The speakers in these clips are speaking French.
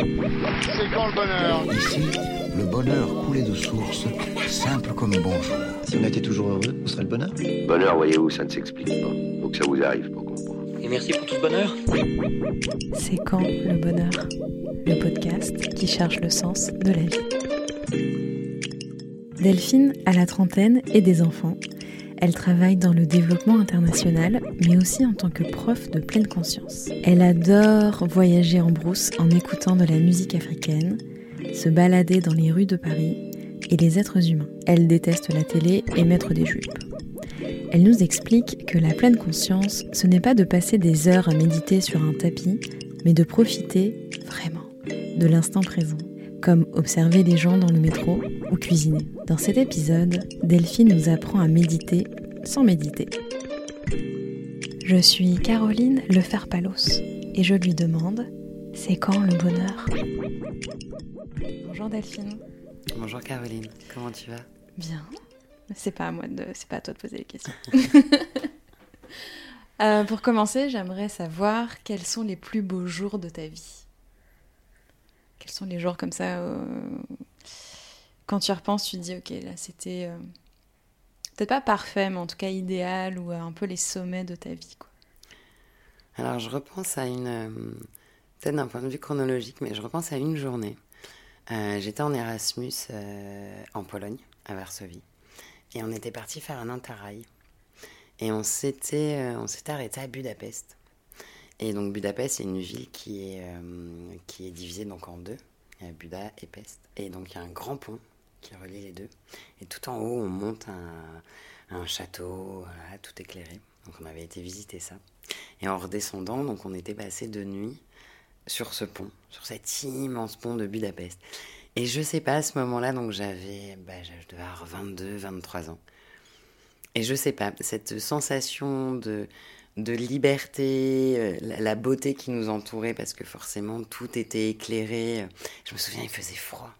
C'est quand le bonheur Ici, le bonheur coulait de source, simple comme bonjour. Si on était toujours heureux, où serait le bonheur Bonheur, voyez-vous, ça ne s'explique pas. Faut que ça vous arrive pour comprendre. Et merci pour tout ce bonheur. C'est quand le bonheur? Le podcast qui cherche le sens de la vie. Delphine a la trentaine et des enfants. Elle travaille dans le développement international, mais aussi en tant que prof de pleine conscience. Elle adore voyager en brousse en écoutant de la musique africaine, se balader dans les rues de Paris et les êtres humains. Elle déteste la télé et mettre des jupes. Elle nous explique que la pleine conscience, ce n'est pas de passer des heures à méditer sur un tapis, mais de profiter vraiment de l'instant présent, comme observer les gens dans le métro ou cuisiner. Dans cet épisode, Delphine nous apprend à méditer sans méditer. Je suis Caroline Leferpalos et je lui demande c'est quand le bonheur? Bonjour Delphine. Bonjour Caroline, comment tu vas? Bien. C'est pas à moi de, c'est pas à toi de poser les questions. Euh, pour commencer, j'aimerais savoir quels sont les plus beaux jours de ta vie. Quels sont les jours comme ça euh, quand tu repenses, tu te dis ok là c'était euh, peut-être pas parfait, mais en tout cas idéal ou un peu les sommets de ta vie quoi. Alors je repense à une peut-être d'un point de vue chronologique, mais je repense à une journée. j'étais en Erasmus en Pologne, à Varsovie. Et on était parti faire un interrail. Et on s'était, euh, on arrêté à Budapest. Et donc Budapest, c'est une ville qui est, euh, divisée donc en deux. Buda et Pest. Et donc il y a un grand pont qui relie les deux. Et tout en haut, on monte un, château, tout éclairé. Donc on avait été visiter ça. Et en redescendant, donc on était passé de nuit sur ce pont, sur cet immense pont de Budapest. Et je sais pas, à ce moment-là, donc j'avais, bah, je devais avoir 22, 23 ans. Et je sais pas, cette sensation de, de liberté, euh, la, beauté qui nous entourait, parce que forcément tout était éclairé. Je me souviens, il faisait froid.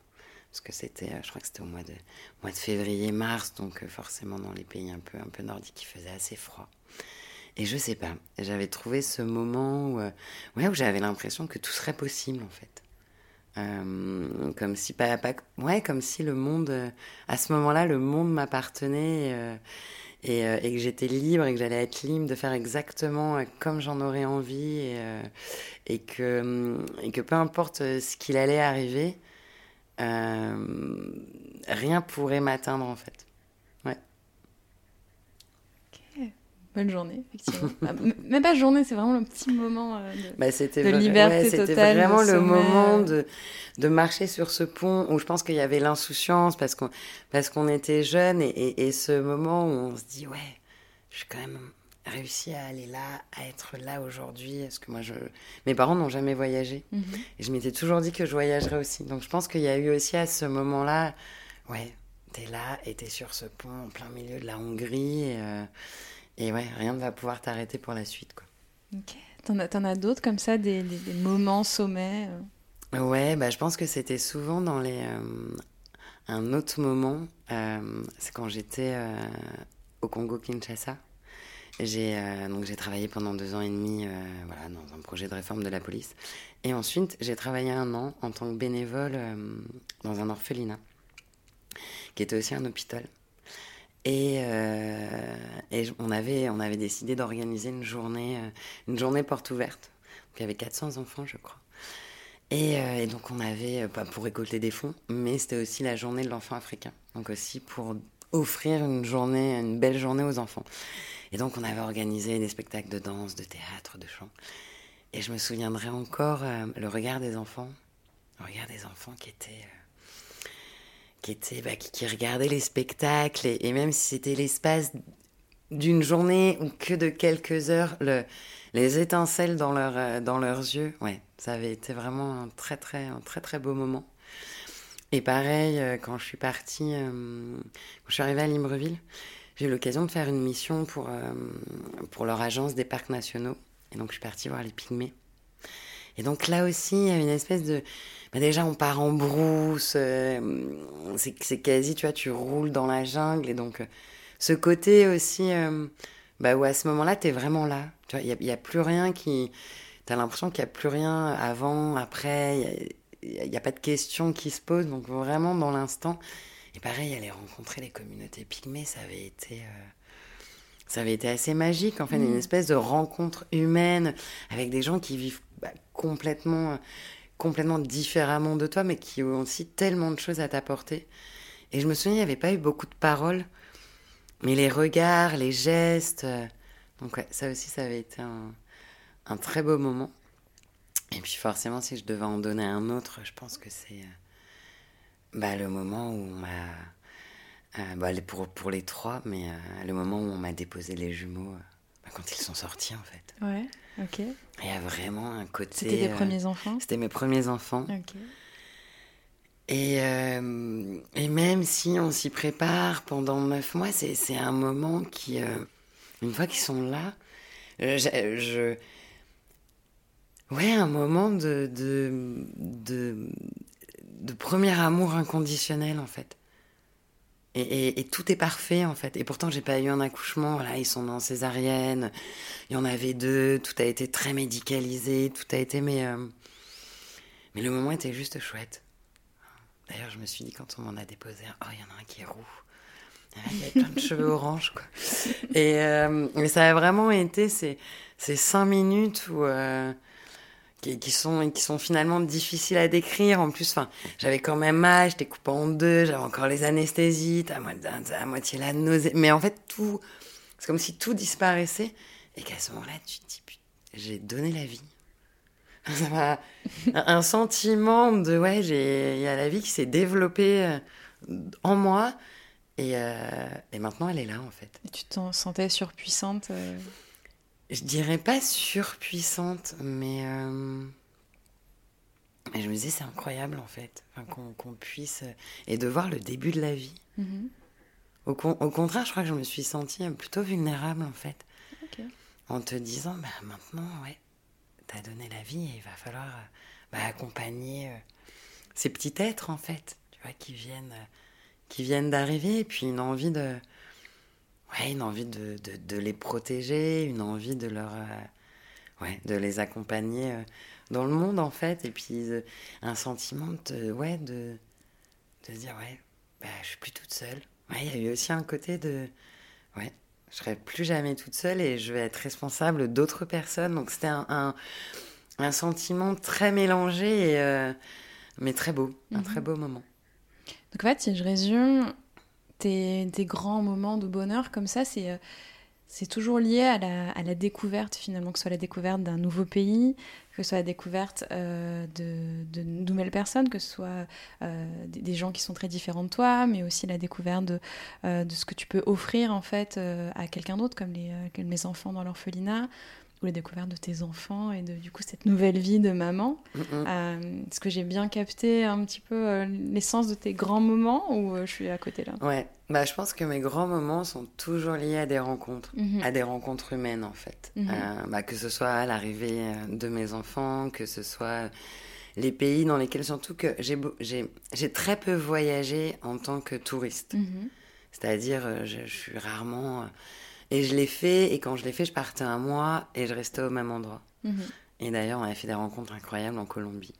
Parce que c'était, euh, je crois que c'était au mois de, mois de février, mars, donc euh, forcément dans les pays un peu, nordiques, il faisait assez froid. Et je sais pas, j'avais trouvé ce moment où, ouais, où j'avais l'impression que tout serait possible en fait. Euh, comme si pas, ouais, comme si le monde, à ce moment-là, le monde m'appartenait euh, et, euh, que j'étais libre et que j'allais être libre de faire exactement comme j'en aurais envie et, que, et que peu importe ce qu'il allait arriver, rien pourrait m'atteindre en fait. Ouais. Ok, bonne journée, effectivement. Bah, même pas journée, c'est vraiment le petit moment euh, de, bah, c'était de liberté ouais, totale. C'était vraiment le moment de, de marcher sur ce pont où je pense qu'il y avait l'insouciance parce qu'on parce qu'on était jeunes et, et, et, ce moment où on se dit ouais, j'ai quand même réussi à aller là, à être là aujourd'hui. Parce que moi, je... mes parents n'ont jamais voyagé Mhm. et je m'étais toujours dit que je voyagerais aussi. Donc je pense qu'il y a eu aussi à ce moment-là, ouais, t'es là et t'es sur ce pont en plein milieu de la Hongrie et euh, et ouais, rien ne va pouvoir t'arrêter pour la suite. Quoi. Ok. T'en as, as d'autres comme ça, des, des, des moments sommets euh... Ouais, bah, je pense que c'était souvent dans les. Euh, un autre moment, c'est quand j'étais au Congo-Kinshasa. J'ai donc j'ai travaillé pendant deux ans et demi voilà, dans un projet de réforme de la police. Et ensuite, j'ai travaillé un an en tant que bénévole dans un orphelinat, qui était aussi un hôpital. Et, euh, et, on, avait, on avait décidé d'organiser une journée, euh, une journée porte ouverte. Donc il y avait 400 enfants, je crois. Et, euh, et donc on avait, pas pour récolter des fonds, mais c'était aussi la journée de l'enfant africain. Donc aussi pour offrir une journée, une belle journée aux enfants. Et donc on avait organisé des spectacles de danse, de théâtre, de chant. Et je me souviendrai encore le regard des enfants, le regard des enfants qui était qui, était, bah, qui, regardaient les spectacles, et, même si c'était l'espace d'une journée ou que de quelques heures, le, les étincelles dans, leur, euh, dans leurs yeux, ouais, ça avait été vraiment un très très, un très, très beau moment. Et pareil, euh, quand je suis partie, euh, quand je suis arrivée à Libreville, j'ai eu l'occasion de faire une mission pour, euh, pour leur agence des parcs nationaux. Et donc je suis partie voir les pygmées. Et donc là aussi, il y a une espèce de... Bah déjà, on part en brousse, euh, c'est quasi, tu vois, tu roules dans la jungle. Et donc, euh, ce côté aussi, euh, bah, où à ce moment-là, tu es vraiment là. Tu vois, il n'y a, plus rien qui... Tu as l'impression qu'il n'y a plus rien avant, après. il n'y a pas de questions qui se posent, donc vraiment dans l'instant. Et pareil, aller rencontrer les communautés pygmées, ça avait été, euh, ça avait été assez magique, en fait, une espèce de rencontre humaine avec des gens qui vivent bah, complètement, complètement différemment de toi, mais qui ont aussi tellement de choses à t'apporter. Et je me souviens, il n'y avait pas eu beaucoup de paroles, mais les regards, les gestes. euh, donc, ouais, ça aussi, ça avait été un, un très beau moment. Et puis, forcément, si je devais en donner un autre, je pense que c'est euh, bah, le moment où on m'a. euh, bah, pour, pour les trois, mais euh, le moment où on m'a déposé les jumeaux, euh, bah, quand ils sont sortis, en fait. Ouais, ok. Il y a vraiment un côté. C'était tes premiers enfants? C'était mes premiers enfants. Ok. Et, et même si on s'y prépare pendant neuf mois, c'est c'est un moment qui, une fois qu'ils sont là, je, je- Ouais, un moment de, de, de, de premier amour inconditionnel, en fait. Et, et- tout est parfait, en fait. Et pourtant, j'ai pas eu un accouchement. Voilà, ils sont en césarienne. Il y en avait deux. Tout a été très médicalisé. Tout a été. Mais, euh, mais le moment était juste chouette. D'ailleurs, je me suis dit, quand on m'en a déposé oh, il y en a un qui est roux. Il y avait plein de cheveux orange, quoi. Et, euh, mais ça a vraiment été ces, ces cinq minutes où, euh, qui, qui sont, qui sont finalement difficiles à décrire. En plus, enfin, j'avais quand même mal, j'étais coupée en deux, j'avais encore les anesthésies, à, à moitié la nausée. Mais en fait, tout, c'est comme si tout disparaissait et qu'à ce moment-là, tu te dis, j'ai donné la vie. Ça m'a un sentiment de ouais, il y a la vie qui s'est développée euh, en moi et, euh, et maintenant elle est là en fait. Tu t'en sentais surpuissante euh, Je dirais pas surpuissante, mais euh, mais je me disais c'est incroyable en fait, enfin, qu'on puisse et de voir le début de la vie. mhm. Au, con- au contraire, je crois que je me suis sentie euh, plutôt vulnérable en fait, en te disant bah maintenant ouais, t'as donné la vie et il va falloir euh, bah, accompagner euh, ces petits êtres en fait, tu vois, qui viennent, euh, qui viennent d'arriver et puis une envie de, ouais, une envie de, de, de les protéger, une envie de leur, euh, ouais, de les accompagner euh, dans le monde en fait et puis euh, un sentiment de, ouais, de, de se dire ouais, bah, je suis plus toute seule. Ouais, il y a eu aussi un côté de, ouais, je serai plus jamais toute seule et je vais être responsable d'autres personnes. Donc c'était un, un, un sentiment très mélangé, et, mais très beau, un Mhm. très beau moment. Donc en fait, si je résume, tes, grands moments de bonheur comme ça, c'est euh, c'est toujours lié à la, à la découverte finalement, que ce soit la découverte d'un nouveau pays, que ce soit la découverte euh, de, de nouvelles personnes, que ce soit euh, des, gens qui sont très différents de toi, mais aussi la découverte de, de ce que tu peux offrir en fait à quelqu'un d'autre, comme, les, comme mes enfants dans l'orphelinat, ou la découverte de tes enfants et de du coup cette nouvelle vie de maman. Mm. Euh, Est-ce que j'ai bien capté un petit peu euh, l'essence de tes grands moments ou euh, je suis à côté là? Ouais, bah, je pense que mes grands moments sont toujours liés à des rencontres, Mhm. à des rencontres humaines en fait. Mhm. Bah, que ce soit à l'arrivée de mes enfants, que ce soit les pays dans lesquels, surtout que j'ai très peu voyagé en tant que touriste. Mhm. C'est-à-dire, je, je suis rarement. Et je l'ai fait, et quand je l'ai fait, je partais un mois et je restais au même endroit. Mhm. Et d'ailleurs, on a fait des rencontres incroyables en Colombie.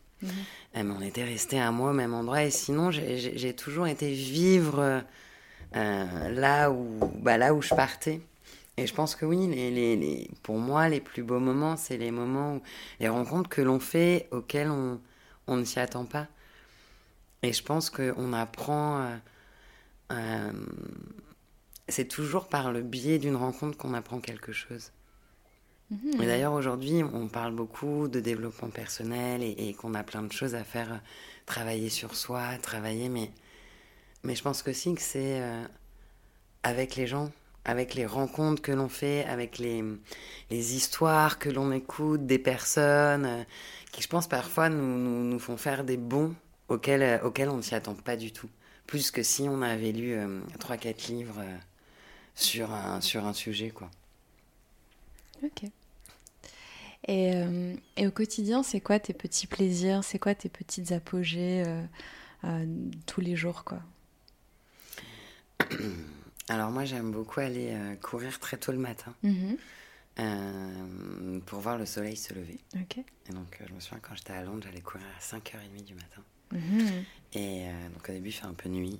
Mais on était resté un mois au même endroit. Et sinon, j'ai- toujours été vivre euh, euh, là, où, bah, là où je partais. Et je pense que oui, les, les, les- pour moi, les plus beaux moments, c'est les moments, où, les rencontres que l'on fait auxquelles on, on ne s'y attend pas. Et je pense qu'on apprend. euh, euh, c'est toujours par le biais d'une rencontre qu'on apprend quelque chose. Mhm. Et d'ailleurs, aujourd'hui, on parle beaucoup de développement personnel et, et qu'on a plein de choses à faire, euh, travailler sur soi, travailler, mais, mais je pense aussi que c'est euh, avec les gens, avec les rencontres que l'on fait, avec les, les histoires que l'on écoute des personnes, euh, qui, je pense, parfois nous, nous, nous font faire des bons auxquels, euh, auxquels on ne s'y attend pas du tout. Plus que si on avait lu euh, 3-4 livres sur, un, sur un sujet, quoi. Ok. Et, euh, et au quotidien, c'est quoi tes petits plaisirs C'est quoi tes petites apogées euh, euh, tous les jours quoi? Alors moi j'aime beaucoup aller courir très tôt le matin. Mhm. pour voir le soleil se lever. Ok. Et donc, je me souviens quand j'étais à Londres, j'allais courir à 5h30 du matin. Mhm. Et donc, au début, il fait un peu nuit.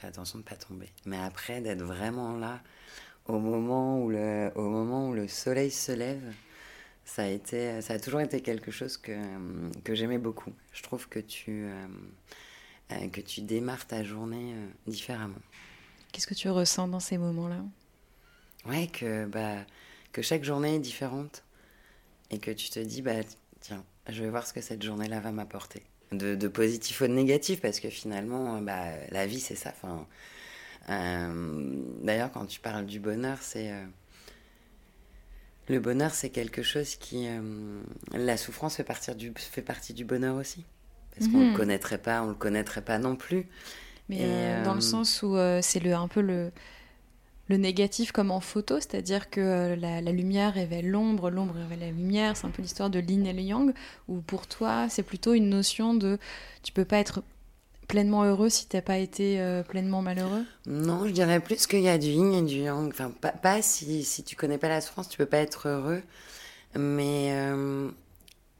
Fais attention de ne pas tomber. Mais après, d'être vraiment là, au moment, où le, au moment où le soleil se lève, ça a, été, ça a toujours été quelque chose que, que j'aimais beaucoup. Je trouve que tu, euh, euh, que tu démarres ta journée euh, différemment. Qu'est-ce que tu ressens dans ces moments-là? Ouais, que, bah, que chaque journée est différente. Et que tu te dis, bah, tiens, je vais voir ce que cette journée-là va m'apporter. De, de positif ou de négatif, parce que finalement, bah, la vie, c'est ça. Enfin, euh, D'ailleurs, quand tu parles du bonheur, c'est. euh, le bonheur, c'est quelque chose qui. euh, la souffrance fait, partir du, fait partie du bonheur aussi. Parce qu'on Mhm. le connaîtrait pas, on le connaîtrait pas non plus. Mais Et, euh, dans le euh, sens où euh, c'est le, un peu le, le négatif comme en photo, c'est-à-dire que euh, la, la lumière révèle l'ombre, l'ombre révèle la lumière, c'est un peu l'histoire de l'yin et le yang, où pour toi c'est plutôt une notion de tu peux pas être pleinement heureux si t'as pas été euh, pleinement malheureux? Non, je dirais plus qu'il y a du yin et du yang. Enfin, pas, pas si, si tu connais pas la souffrance, tu peux pas être heureux. Mais, euh,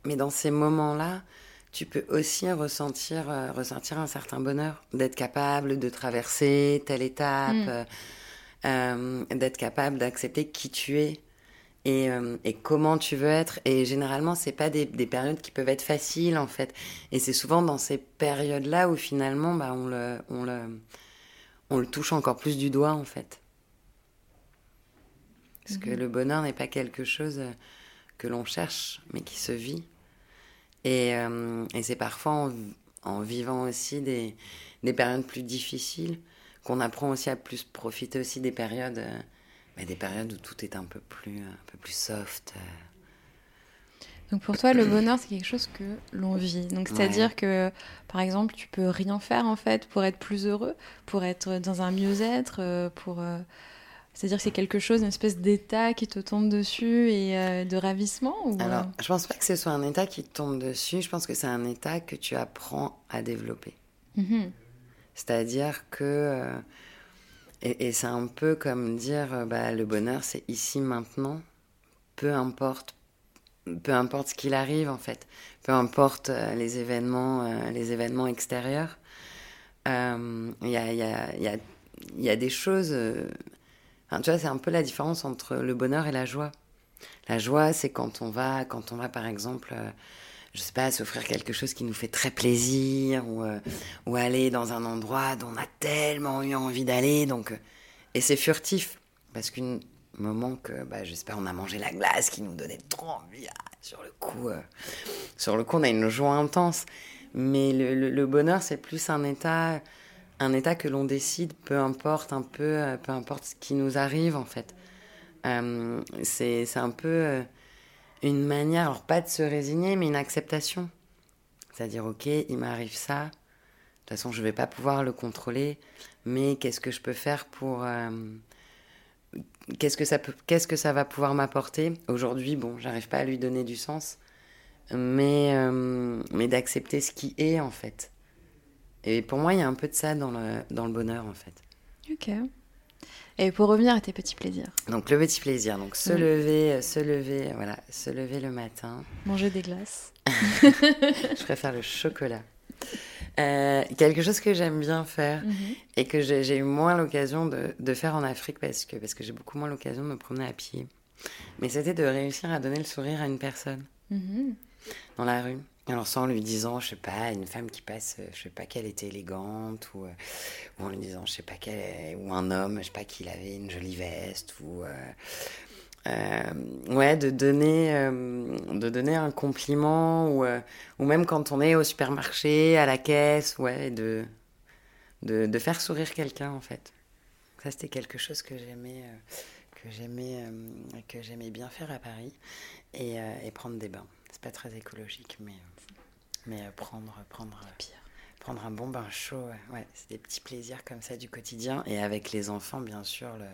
mais dans ces moments-là, tu peux aussi ressentir, euh, ressentir un certain bonheur. D'être capable de traverser telle étape, Mm. Euh, d'être capable d'accepter qui tu es. Et, euh, et comment tu veux être. Et généralement, c'est pas des, des périodes qui peuvent être faciles, en fait. Et c'est souvent dans ces périodes-là où finalement, bah, on le, on le, on le touche encore plus du doigt en fait. Parce que le bonheur n'est pas quelque chose euh, que l'on cherche, mais qui se vit. Et, euh, et c'est parfois en, en vivant aussi des, des périodes plus difficiles qu'on apprend aussi à plus profiter aussi des périodes, euh, bah, des périodes où tout est un peu plus, un peu plus soft. euh. Donc pour toi, le bonheur, c'est quelque chose que l'on vit. Donc c'est-à-dire que, par exemple, tu peux rien faire en fait pour être plus heureux, pour être dans un mieux-être, euh, pour. euh, C'est-à-dire que c'est quelque chose, une espèce d'état qui te tombe dessus et euh, de ravissement ou... euh, Alors, je pense pas que ce soit un état qui te tombe dessus, je pense que c'est un état que tu apprends à développer. Mhm. C'est-à-dire que. euh, et c'est un peu comme dire euh, bah, le bonheur, c'est ici, maintenant. Peu importe, peu importe ce qu'il arrive, en fait. Peu importe euh, les, événements, les événements extérieurs. Il y, a, y, a, y, a, des choses. tu vois, c'est un peu la différence entre le bonheur et la joie. La joie, c'est quand on va, quand on va par exemple, je sais pas, s'offrir quelque chose qui nous fait très plaisir ou, euh, ou aller dans un endroit dont on a tellement eu envie d'aller. Donc, euh, et c'est furtif parce qu'un moment que, bah, je sais pas, on a mangé la glace qui nous donnait trop envie. ah, sur le coup, euh, sur le coup, on a une joie intense. Mais le, bonheur, c'est plus un état, un état que l'on décide, peu importe un peu, peu importe ce qui nous arrive en fait. Euh, c'est un peu une manière, alors pas de se résigner, mais une acceptation. C'est-à-dire, ok, il m'arrive ça. De toute façon, je vais pas pouvoir le contrôler, mais qu'est-ce que je peux faire pour euh, qu'est-ce que ça que ça va pouvoir m'apporter? Aujourd'hui, bon, j'arrive pas à lui donner du sens, mais euh, mais d'accepter ce qui est en fait. Et pour moi, il y a un peu de ça dans le dans le bonheur en fait. Ok. Et pour revenir à tes petits plaisirs, Donc le petit plaisir, donc se lever, euh, se lever, voilà, se lever le matin. manger des glaces. Je préfère le chocolat. Euh, quelque chose que j'aime bien faire Mhm. et que j'ai eu moins l'occasion de, de faire en Afrique parce que, parce que j'ai beaucoup moins l'occasion de me promener à pied. Mais c'était de réussir à donner le sourire à une personne Mhm. dans la rue. Sans lui disant, je sais pas, une femme qui passe, euh, je sais pas qu'elle était élégante ou, euh, ou en lui disant, je sais pas qu'elle, ou un homme, je sais pas qu'il avait une jolie veste ou euh, ouais, de donner, de donner un compliment ou, ou même quand on est au supermarché, à la caisse, ouais, de, de, faire sourire quelqu'un en fait. Ça c'était quelque chose que j'aimais, que j'aimais, que j'aimais bien faire à Paris et, et prendre des bains. C'est pas très écologique, mais, mais euh, prendre, prendre, euh, Pire. prendre un bon bain chaud, ouais, c'est des petits plaisirs comme ça du quotidien. Et avec les enfants, bien sûr. Le...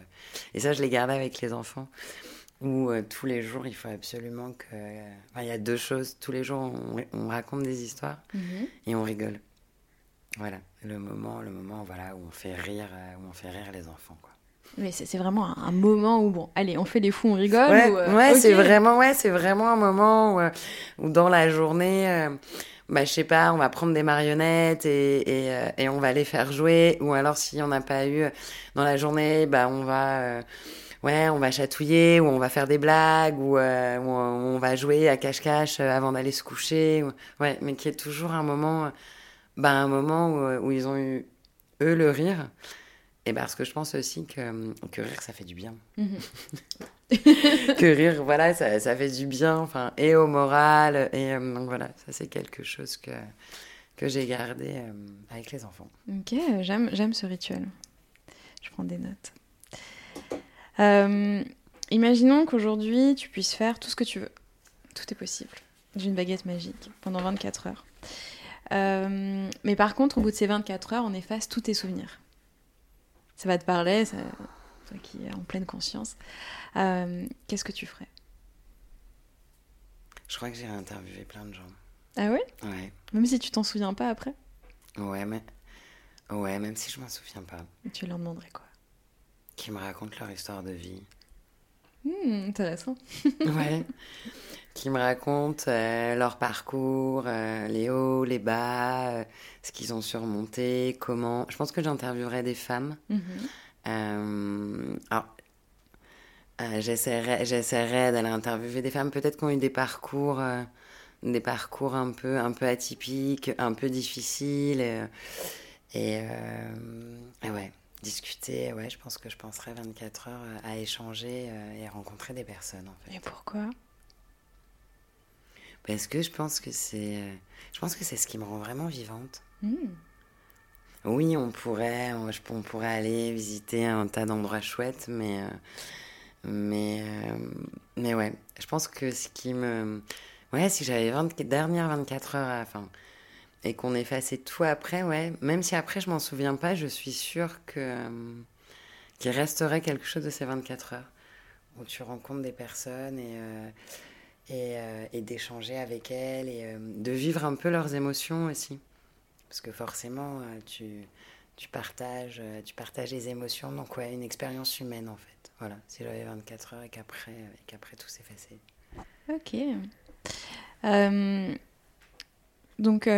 Et ça, je l'ai gardé avec les enfants, où euh, tous les jours, il faut absolument que. Enfin, il y a deux choses. Tous les jours, on, on raconte des histoires Mhm. et on rigole. Voilà, le moment, le moment voilà, où on fait rire, euh, où on fait rire les enfants. Quoi. Mais c'est vraiment un, un moment où, bon, allez, on fait les fous, on rigole. Ouais, ou, euh, ouais, c'est vraiment, ouais, c'est vraiment un moment où, euh, où dans la journée, euh, bah, je sais pas, on va prendre des marionnettes et, et, euh, on va les faire jouer. Ou alors, si on n'a pas eu dans la journée, bah, on va, euh, ouais, on va chatouiller ou on va faire des blagues ou, euh, on va jouer à cache-cache avant d'aller se coucher. ou- ouais, mais qui est toujours un moment, bah, un moment où, où ils ont eu, eux, le rire. Et parce que je pense aussi que, que rire, ça fait du bien Mhm. que rire, voilà, ça, fait du bien, enfin, et au moral, et euh, donc voilà, ça c'est quelque chose que, que j'ai gardé euh, avec les enfants. Ok, j'aime, j'aime ce rituel. Je prends des notes. Euh, imaginons qu'aujourd'hui, tu puisses faire tout ce que tu veux. Tout est possible. D'une baguette magique pendant 24 heures. Mais par contre, au bout de ces 24 heures, on efface tous tes souvenirs. Ça va te parler, toi qui es en pleine conscience. Euh, qu'est-ce que tu ferais? Je crois que j'ai interviewé plein de gens. Ah ouais? Ouais, Même si tu t'en souviens pas après? Ouais, mais. Ouais, même si je m'en souviens pas. Tu leur demanderais quoi? Qui me racontent leur histoire de vie. Hmm, Intéressant. Ouais. qui me racontent euh, leur parcours, euh, les hauts, les bas, euh, ce qu'ils ont surmonté, comment. Je pense que j'interviewerai des femmes. Mhm. Euh, alors, euh, j'essaierai, j'essaierai d'aller interviewer des femmes peut-être qui ont eu des parcours, euh, des parcours un peu, un peu atypiques, un peu difficiles. et, euh, et ouais, discuter, ouais, je pense que je passerai 24 heures à échanger et à rencontrer des personnes en fait. Et pourquoi? Parce que je pense que c'est, je pense que c'est ce qui me rend vraiment vivante. Hmm. Oui, on pourrait, on, pourrait aller visiter un tas d'endroits chouettes, mais, euh, mais, euh, mais ouais, je pense que ce qui me, ouais, si j'avais 20 dernières 24 heures, à- enfin, et qu'on effaçait tout après, ouais, même si après je m'en souviens pas, je suis sûre que euh, qu'il resterait quelque chose de ces 24 heures. Où tu rencontres des personnes et et, d'échanger avec elles et de vivre un peu leurs émotions aussi. Parce que forcément, euh, tu, partages, euh, tu partages les émotions. Donc, ouais, une expérience humaine, en fait. Voilà, si j'avais 24 heures et qu'après, qu'après tout s'effaçait. Ok. Euh, donc,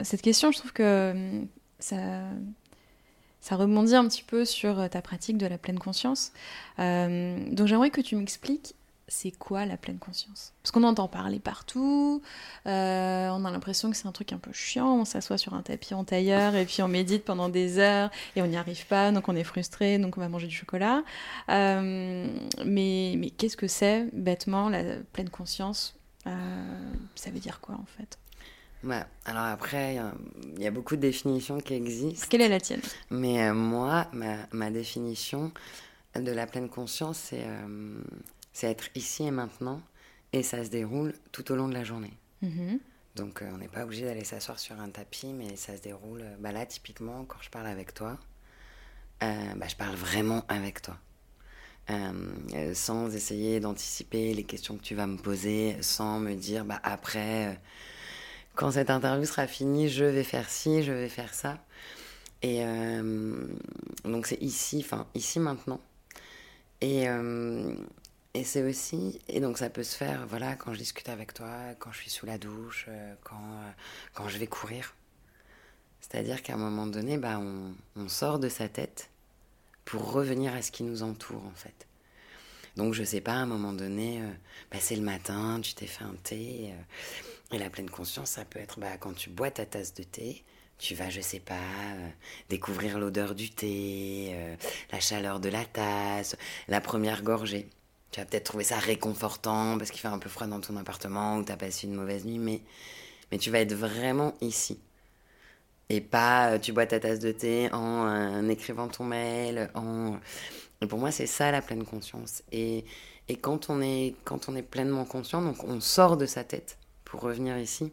cette question, je trouve que ça, ça rebondit un petit peu sur ta pratique de la pleine conscience. Euh, donc, j'aimerais que tu m'expliques c'est quoi la pleine conscience? Parce qu'on entend parler partout, euh, on a l'impression que c'est un truc un peu chiant, on s'assoit sur un tapis en tailleur et puis on médite pendant des heures et on n'y arrive pas, donc on est frustré, donc on va manger du chocolat. Euh, mais mais qu'est-ce que c'est, bêtement, la pleine conscience? Euh, Ça veut dire quoi en fait? Ouais, alors après, il y a- il y, a beaucoup de définitions qui existent. Quelle est la tienne? Mais moi, ma, ma définition de la pleine conscience, c'est c'est être ici et maintenant. Et ça se déroule tout au long de la journée. Mhm. Donc euh, on n'est pas obligé d'aller s'asseoir sur un tapis, mais ça se déroule. euh, Bah là, typiquement, quand je parle avec toi, euh, bah, je parle vraiment avec toi. Euh, sans essayer d'anticiper les questions que tu vas me poser, sans me dire bah, après, quand cette interview sera finie, je vais faire ci, je vais faire ça. Et donc c'est ici, enfin ici maintenant. Et, et c'est aussi, et donc ça peut se faire, voilà, quand je discute avec toi, quand je suis sous la douche, euh, quand, euh, quand je vais courir. C'est-à-dire qu'à un moment donné, bah, on, sort de sa tête pour revenir à ce qui nous entoure, en fait. Donc, je sais pas, à un moment donné, euh, bah, c'est le matin, tu t'es fait un thé, et la pleine conscience, ça peut être bah, quand tu bois ta tasse de thé, tu vas, je sais pas, découvrir l'odeur du thé, la chaleur de la tasse, la première gorgée. Tu vas peut-être trouver ça réconfortant parce qu'il fait un peu froid dans ton appartement ou tu as passé une mauvaise nuit, mais, mais tu vas être vraiment ici. Et pas euh, tu bois ta tasse de thé en euh, écrivant ton mail, en... Et pour moi, c'est ça la pleine conscience. Et, et quand, on est, quand on est pleinement conscient, donc on sort de sa tête pour revenir ici,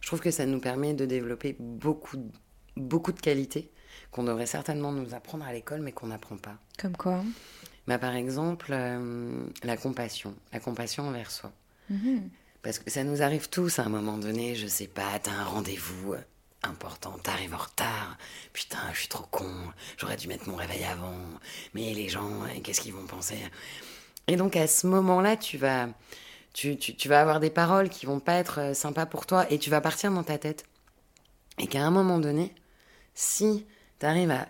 je trouve que ça nous permet de développer beaucoup, beaucoup de qualités qu'on devrait certainement nous apprendre à l'école, mais qu'on n'apprend pas. Comme quoi Bah, par exemple, euh, la compassion, la compassion envers soi. Mhm. Parce que ça nous arrive tous à un moment donné, je sais pas, t'as un rendez-vous, important. T'arrives en retard. Putain, je suis trop con. J'aurais dû mettre mon réveil avant. Mais les gens, euh, qu'est-ce qu'ils vont penser? Et donc à ce moment-là, tu vas, tu, tu, tu vas avoir des paroles qui vont pas être euh, sympas pour toi et tu vas partir dans ta tête. Et qu'à un moment donné, si tu arrives à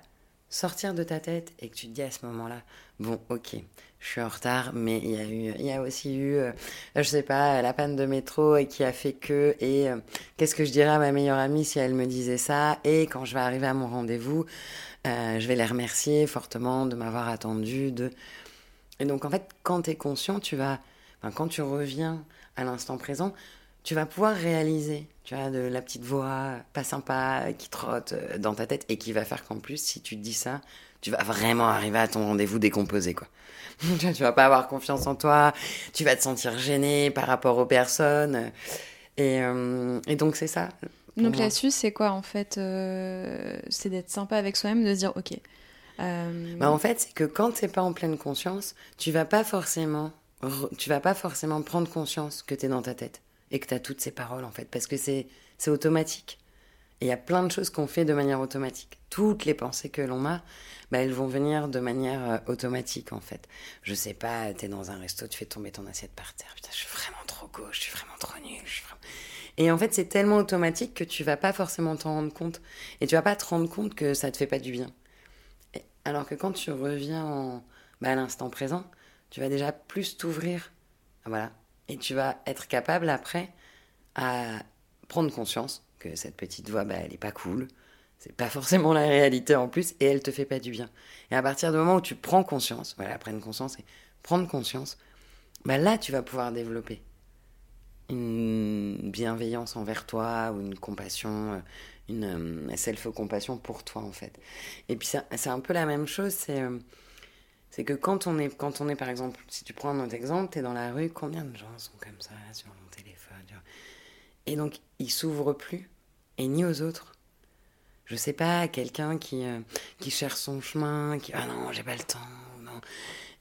sortir de ta tête et que tu te dis à ce moment-là, bon, ok, je suis en retard, mais il y a eu, il y a aussi eu, euh, je sais pas, la panne de métro et qui a fait que, et euh, qu'est-ce que je dirais à ma meilleure amie si elle me disait ça, et quand je vais arriver à mon rendez-vous, euh, je vais les remercier fortement de m'avoir attendu, de, et donc en fait, quand tu es conscient, tu vas, quand tu reviens à l'instant présent, tu vas pouvoir réaliser, tu vois, de la petite voix pas sympa qui trotte euh, dans ta tête et qui va faire qu'en plus, si tu te dis ça, tu vas vraiment arriver à ton rendez-vous décomposé, quoi. tu tu vas pas avoir confiance en toi, tu vas te sentir gêné par rapport aux personnes. Et, euh, et donc, c'est ça. Donc là-dessus, c'est quoi en fait euh, C'est d'être sympa avec soi-même, de se dire ok. euh, Bah, en fait, c'est que quand t'es pas en pleine conscience, tu vas pas forcément, tu vas pas forcément prendre conscience que t'es dans ta tête et que t'as toutes ces paroles en fait, parce que c'est automatique. Et il y a plein de choses qu'on fait de manière automatique. Toutes les pensées que l'on a, bah, elles vont venir de manière euh, automatique en fait. Je sais pas, t'es dans un resto, tu fais tomber ton assiette par terre. Putain, je suis vraiment trop gauche, je suis vraiment trop nulle. Et en fait, c'est tellement automatique que tu vas pas forcément t'en rendre compte. Et tu vas pas te rendre compte que ça te fait pas du bien. Et- Alors que quand tu reviens en, bah, à l'instant présent, tu vas déjà plus t'ouvrir. Voilà. Et tu vas être capable après à prendre conscience que cette petite voix, bah, elle est pas cool. C'est pas forcément la réalité en plus et elle te fait pas du bien. Et à partir du moment où tu prends conscience, voilà, prendre conscience et prendre conscience, bah là tu vas pouvoir développer une bienveillance envers toi ou une compassion, euh, une euh, self-compassion pour toi en fait. Et puis c'est c'est un peu la même chose, c'est euh, c'est que quand on est quand on est par exemple, si tu prends un autre exemple, t'es dans la rue, combien de gens sont comme ça sur mon téléphone tu. Et donc ils s'ouvrent plus et ni aux autres. Je sais pas, quelqu'un qui euh, qui cherche son chemin, qui ah non j'ai pas le temps, non.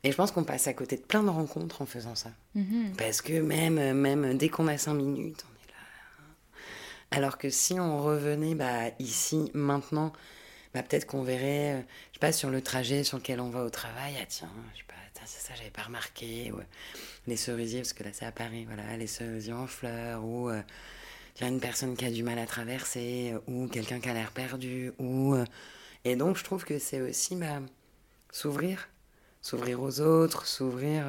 Et je pense qu'on passe à côté de plein de rencontres en faisant ça. mhm. Parce que même, même dès qu'on a cinq minutes, on est là. Alors que si on revenait bah, ici, maintenant, bah, peut-être qu'on verrait, euh, je sais pas, sur le trajet sur lequel on va au travail, ah tiens, je sais pas, c'est ça, j'avais pas remarqué. Ou, euh, les cerisiers, parce que là c'est à Paris, voilà, les cerisiers en fleurs, ou euh, une personne qui a du mal à traverser, ou quelqu'un qui a l'air perdu, ou. euh, et donc je trouve que c'est aussi bah, s'ouvrir, s'ouvrir aux autres, s'ouvrir.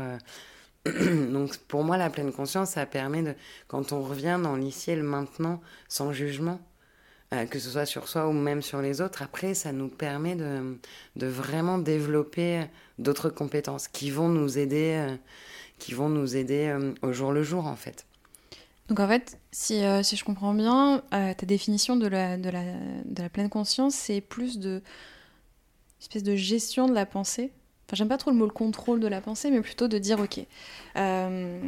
Donc pour moi, la pleine conscience, ça permet de, quand on revient dans l'ici et le maintenant, sans jugement, euh, que ce soit sur soi ou même sur les autres, après, ça nous permet de, de vraiment développer d'autres compétences qui vont nous aider, euh, qui vont nous aider euh, au jour le jour, en fait. Donc en fait, si, euh, si je comprends bien, euh, ta définition de la, de, la, de la pleine conscience, c'est plus de espèce de gestion de la pensée. Enfin, j'aime pas trop le mot le contrôle de la pensée, mais plutôt de dire ok, euh,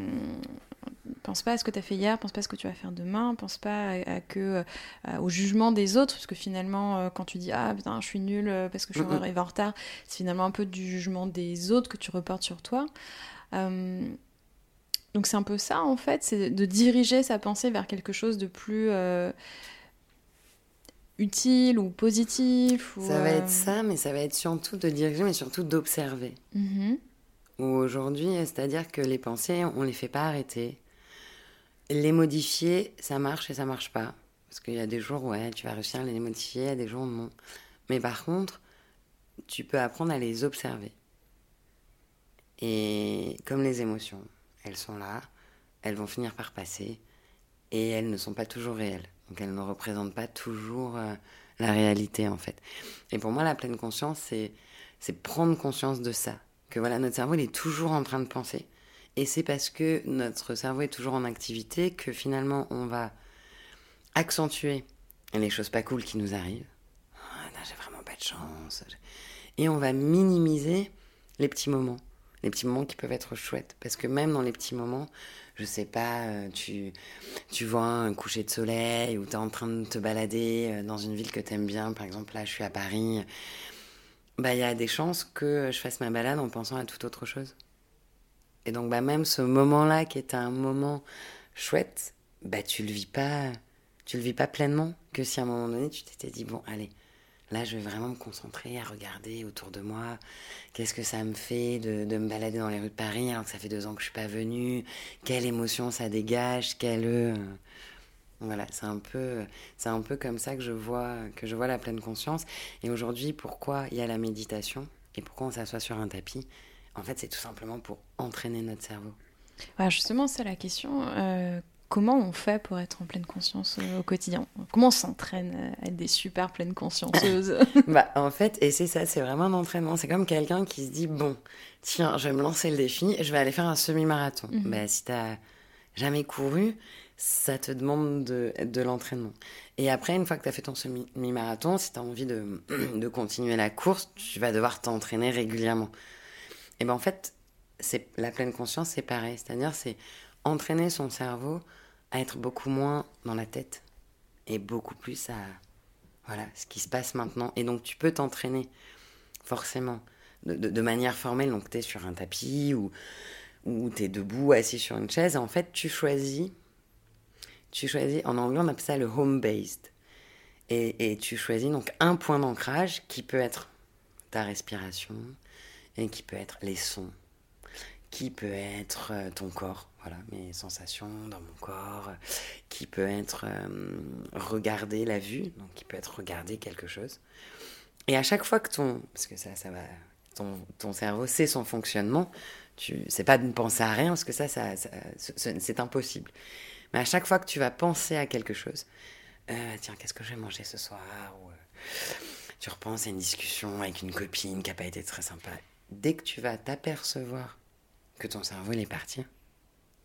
pense pas à ce que tu as fait hier, pense pas à ce que tu vas faire demain, pense pas à, à que euh, au jugement des autres, parce que finalement, euh, quand tu dis ah putain, je suis nulle euh, parce que je suis Mhm. arrivée en retard, c'est finalement un peu du jugement des autres que tu reportes sur toi. Euh, donc c'est un peu ça en fait, c'est de diriger sa pensée vers quelque chose de plus euh, utile ou positif. Ou, Ça va être ça, mais ça va être surtout de diriger, mais surtout d'observer. mhm. Ou aujourd'hui, c'est-à-dire que les pensées, on les fait pas arrêter. Les modifier, ça marche et ça marche pas. Parce qu'il y a des jours, ouais, tu vas réussir à les modifier, il y a des jours, non. Mais par contre, tu peux apprendre à les observer. Et comme les émotions, elles sont là, elles vont finir par passer, et elles ne sont pas toujours réelles. Donc elles ne représentent pas toujours euh, la réalité, en fait. Et pour moi, la pleine conscience, c'est prendre conscience de ça. Que voilà, notre cerveau, il est toujours en train de penser. Et c'est parce que notre cerveau est toujours en activité que finalement, on va accentuer les choses pas cool qui nous arrivent. Non, j'ai vraiment pas de chance. Et on va minimiser les petits moments. Les petits moments qui peuvent être chouettes. Parce que même dans les petits moments, je sais pas, euh, tu, tu vois un coucher de soleil ou tu es en train de te balader euh, dans une ville que tu aimes bien. Par exemple, là, je suis à Paris. Bah, y a des chances que je fasse ma balade en pensant à toute autre chose. Et donc, bah, même ce moment-là qui est un moment chouette, bah, tu le vis pas, tu le vis pas pleinement que si à un moment donné tu t'étais dit bon allez là je vais vraiment me concentrer à regarder autour de moi qu'est-ce que ça me fait de, de, me balader dans les rues de Paris alors que ça fait deux ans que je suis pas venue quelle émotion ça dégage quelle euh, voilà c'est un peu c'est un peu comme ça que je vois que je vois la pleine conscience et aujourd'hui pourquoi il y a la méditation et pourquoi on s'assoit sur un tapis? En fait c'est tout simplement pour entraîner notre cerveau voilà, justement c'est la question euh comment on fait pour être en pleine conscience euh, au quotidien? Comment on s'entraîne à être des super pleines consciencieuses Bah en fait, et c'est ça, c'est vraiment un entraînement. C'est comme quelqu'un qui se dit bon, tiens, je vais me lancer le défi, je vais aller faire un semi-marathon. Mm -hmm. bah, si t'as jamais couru, ça te demande de, l'entraînement. Et après, une fois que tu as fait ton semi-marathon, si tu as envie de, continuer la course, tu vas devoir t'entraîner régulièrement. Et ben en fait, c'est la pleine conscience, c'est pareil. C'est-à-dire, c'est entraîner son cerveau à être beaucoup moins dans la tête et beaucoup plus à voilà ce qui se passe maintenant. Et donc tu peux t'entraîner forcément de, manière formelle. Donc tu es sur un tapis ou, ou tu es debout, assis sur une chaise. En fait, tu choisis, tu choisis, en anglais on appelle ça le home-based. Et, tu choisis donc un point d'ancrage qui peut être ta respiration et qui peut être les sons, qui peut être ton corps voilà, mes sensations dans mon corps, qui peut être euh, regarder la vue, donc qui peut être regarder quelque chose. Et à chaque fois que ton, parce que ça, ça va, ton, ton cerveau sait son fonctionnement, tu, c'est pas de ne penser à rien, parce que ça, ça c'est impossible. Mais à chaque fois que tu vas penser à quelque chose, euh, tiens, qu'est-ce que je vais manger ce soir ou, euh, Tu repenses à une discussion avec une copine qui n'a pas été très sympa. Dès que tu vas t'apercevoir que ton cerveau il est parti,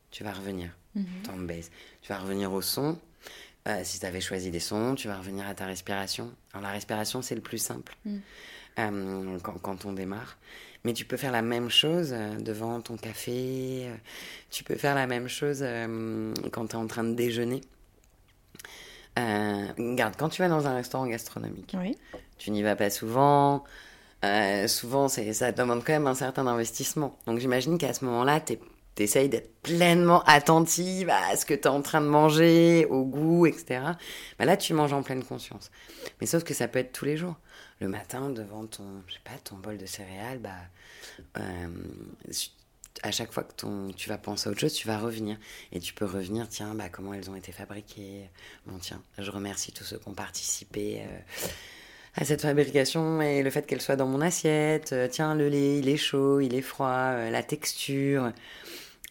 tu vas revenir. Mm -hmm. base. Tu vas revenir au son. Euh, si tu avais choisi des sons, tu vas revenir à ta respiration. Alors la respiration, c'est le plus simple mm. quand, quand, on démarre. Mais tu peux faire la même chose euh, devant ton café. Tu peux faire la même chose euh, quand tu es en train de déjeuner. regarde, quand tu vas dans un restaurant gastronomique, oui. tu n'y vas pas souvent. souvent, ça demande quand même un certain investissement. Donc j'imagine qu'à ce moment-là, tu es t'essayes d'être pleinement attentive à ce que tu es en train de manger, au goût, etc. Bah là, tu manges en pleine conscience. Mais sauf que ça peut être tous les jours. Le matin, devant ton, je sais pas, ton bol de céréales, bah, euh, à chaque fois que ton, tu vas penser à autre chose, tu vas revenir. Et tu peux revenir, tiens, bah, comment elles ont été fabriquées. Bon, tiens, je remercie tous ceux qui ont participé. Euh, à cette fabrication et le fait qu'elle soit dans mon assiette. Euh, tiens, le lait, il est chaud, il est froid, la texture.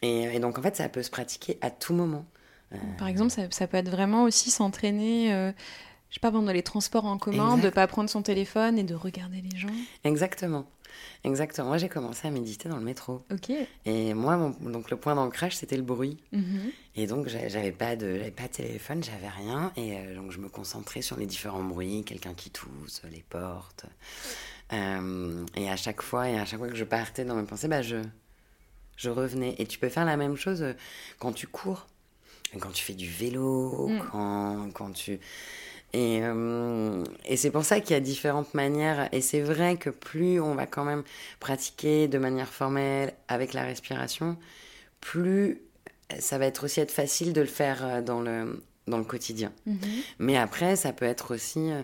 Et, donc, en fait, ça peut se pratiquer à tout moment. Par exemple, ça, peut être vraiment aussi s'entraîner, je sais pas, pendant les transports en commun, exact. de pas prendre son téléphone et de regarder les gens. Exactement. Exactement. Moi, j'ai commencé à méditer dans le métro. Ok. Et moi, mon, donc le point d'ancrage, c'était le bruit. Mm -hmm. Et donc, j'avais pas de, j'avais pas de téléphone, j'avais rien. Et euh, donc, je me concentrais sur les différents bruits, quelqu'un qui tousse, les portes. Euh, et à chaque fois, et à chaque fois que je partais dans mes pensées, bah, je, je revenais. Et tu peux faire la même chose euh, quand tu cours, quand tu fais du vélo, mm. quand, quand tu et, euh, et c'est pour ça qu'il y a différentes manières. Et c'est vrai que plus on va quand même pratiquer de manière formelle avec la respiration, plus ça va être aussi être facile de le faire dans le, dans le quotidien. Mm -hmm. Mais après, ça peut être aussi... Euh,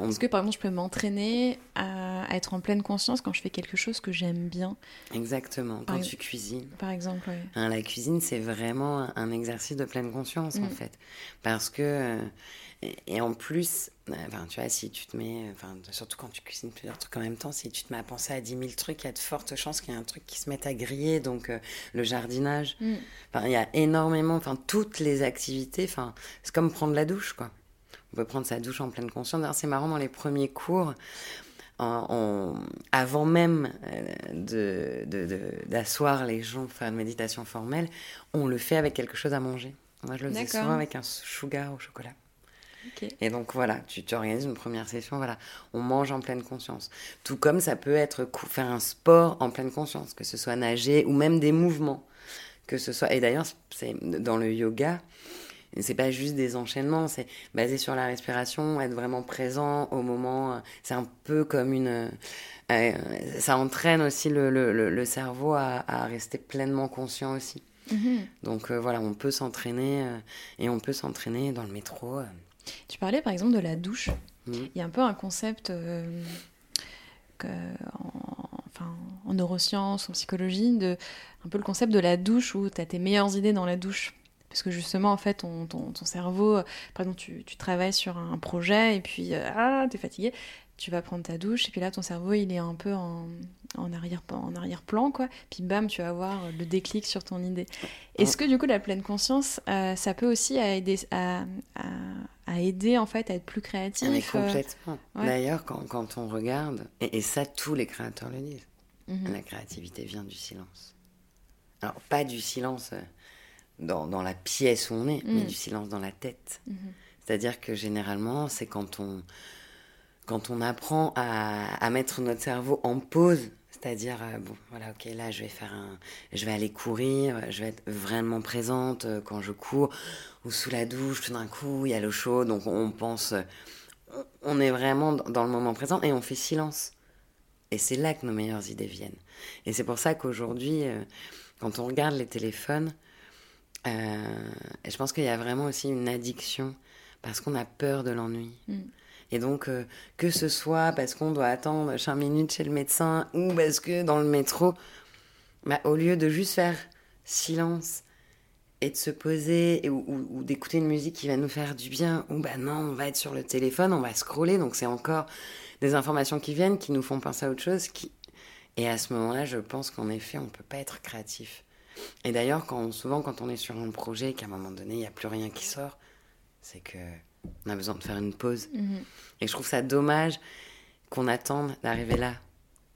on... Est-ce que par exemple, je peux m'entraîner à, à, être en pleine conscience quand je fais quelque chose que j'aime bien Exactement, par quand tu cuisines. Par exemple, oui. Hein, la cuisine, c'est vraiment un exercice de pleine conscience, mm. en fait. Parce que... Euh, et, et, en plus, enfin, tu vois, si tu te mets, enfin, surtout quand tu cuisines plusieurs trucs en même temps, si tu te mets à penser à 10 000 trucs, il y a de fortes chances qu'il y ait un truc qui se mette à griller. Donc, euh, le jardinage, mm. enfin, il y a énormément, enfin, toutes les activités, enfin, c'est comme prendre la douche, quoi. On peut prendre sa douche en pleine conscience. C'est marrant, dans les premiers cours, on, avant même euh, d'asseoir de, de, les gens pour faire une méditation formelle, on le fait avec quelque chose à manger. Moi, je le faisais souvent avec un sugar au chocolat. Okay. Et donc voilà, tu t'organises une première session, voilà, on mange en pleine conscience. Tout comme ça peut être faire un sport en pleine conscience, que ce soit nager ou même des mouvements, que ce soit. Et d'ailleurs, c'est dans le yoga, c'est pas juste des enchaînements, c'est basé sur la respiration, être vraiment présent au moment. C'est un peu comme une. Euh, ça entraîne aussi le, le, le cerveau à, à, rester pleinement conscient aussi. Mhm. Donc euh, voilà, on peut s'entraîner euh, et on peut s'entraîner dans le métro. Tu parlais par exemple de la douche. Mhm. Il y a un peu un concept euh, que- en, enfin, en neurosciences, en psychologie, de, un peu le concept de la douche où tu as tes meilleures idées dans la douche. Parce que justement, en fait, ton, ton, ton cerveau, euh, par exemple, tu, tu travailles sur un projet et puis, euh, ah, t'es fatigué, tu vas prendre ta douche et puis là, ton cerveau, il est un peu en, en arrière, en arrière-plan, quoi. Puis bam, tu vas avoir le déclic sur ton idée. Est-ce que du coup, la pleine conscience, euh, ça peut aussi aider, à, à, à aider, en fait, à être plus créatif Ah, mais euh, complètement. ouais. D'ailleurs, quand, quand on regarde, et, et ça, tous les créateurs le disent, mhm. la créativité vient du silence. Alors, pas du silence euh, dans, dans la pièce où on est, mais Mm. du silence dans la tête. Mhm. C'est-à-dire que généralement, c'est quand on, quand on apprend à, à mettre notre cerveau en pause, c'est-à-dire, euh, bon, voilà, ok, là, je vais faire. Je vais aller courir, je vais être vraiment présente euh, quand je cours, ou sous la douche, tout d'un coup, il y a l'eau chaude, donc on pense. on- est vraiment dans le moment présent et on fait silence. Et c'est là que nos meilleures idées viennent. Et c'est pour ça qu'aujourd'hui, euh, quand on regarde les téléphones, je pense qu'il y a vraiment aussi une addiction parce qu'on a peur de l'ennui. Mm. Et donc, euh, que ce soit parce qu'on doit attendre 5 minutes chez le médecin ou parce que dans le métro, bah, au lieu de juste faire silence et de se poser ou, ou- ou d'écouter une musique qui va nous faire du bien, ou bah non, on va être sur le téléphone, on va scroller, donc c'est encore des informations qui viennent, qui nous font penser à autre chose. Et à ce moment-là, je pense qu'en effet, on ne peut pas être créatif. Et d'ailleurs, souvent, quand on est sur un projet et qu'à un moment donné, il n'y a plus rien qui sort, c'est que on a besoin de faire une pause. Mhm. Et je trouve ça dommage qu'on attende d'arriver là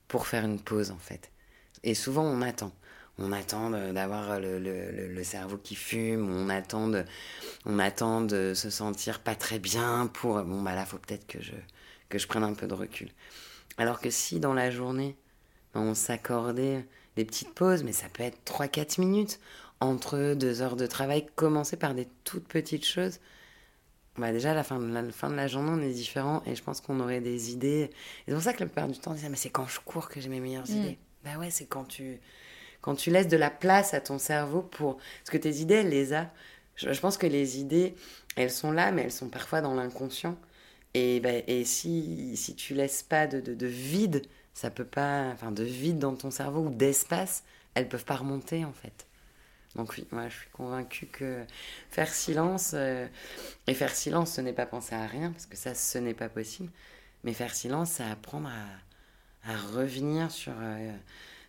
pour faire une pause, en fait. Et souvent, on attend. On attend d'avoir le, le- le- le cerveau qui fume, on attend, de, on attend de se sentir pas très bien pour... Bon, bah là, faut peut-être que je, que je prenne un peu de recul. Alors que si, dans la journée, on s'accordait des petites pauses, mais ça peut être 3-4 minutes entre deux heures de travail, commencer par des toutes petites choses. Bah déjà, à la fin, de la, la fin de la journée, on est différent et je pense qu'on aurait des idées. C'est pour ça que la plupart du temps, on dit, Ah, mais c'est quand je cours que j'ai mes meilleures Mm. idées. Bah ouais, c'est quand tu, quand tu laisses de la place à ton cerveau pour... Parce que tes idées, elle les a. Je, je pense que les idées, elles sont là, mais elles sont parfois dans l'inconscient. Et, bah, et si, si tu laisses pas de, de, de vide, ça peut pas... Enfin, de vide dans ton cerveau ou d'espace, elles peuvent pas remonter, en fait. Donc oui, moi je suis convaincue que faire silence, euh, et faire silence, ce n'est pas penser à rien, parce que ça, ce n'est pas possible. Mais faire silence, c'est apprendre à, à revenir sur, euh,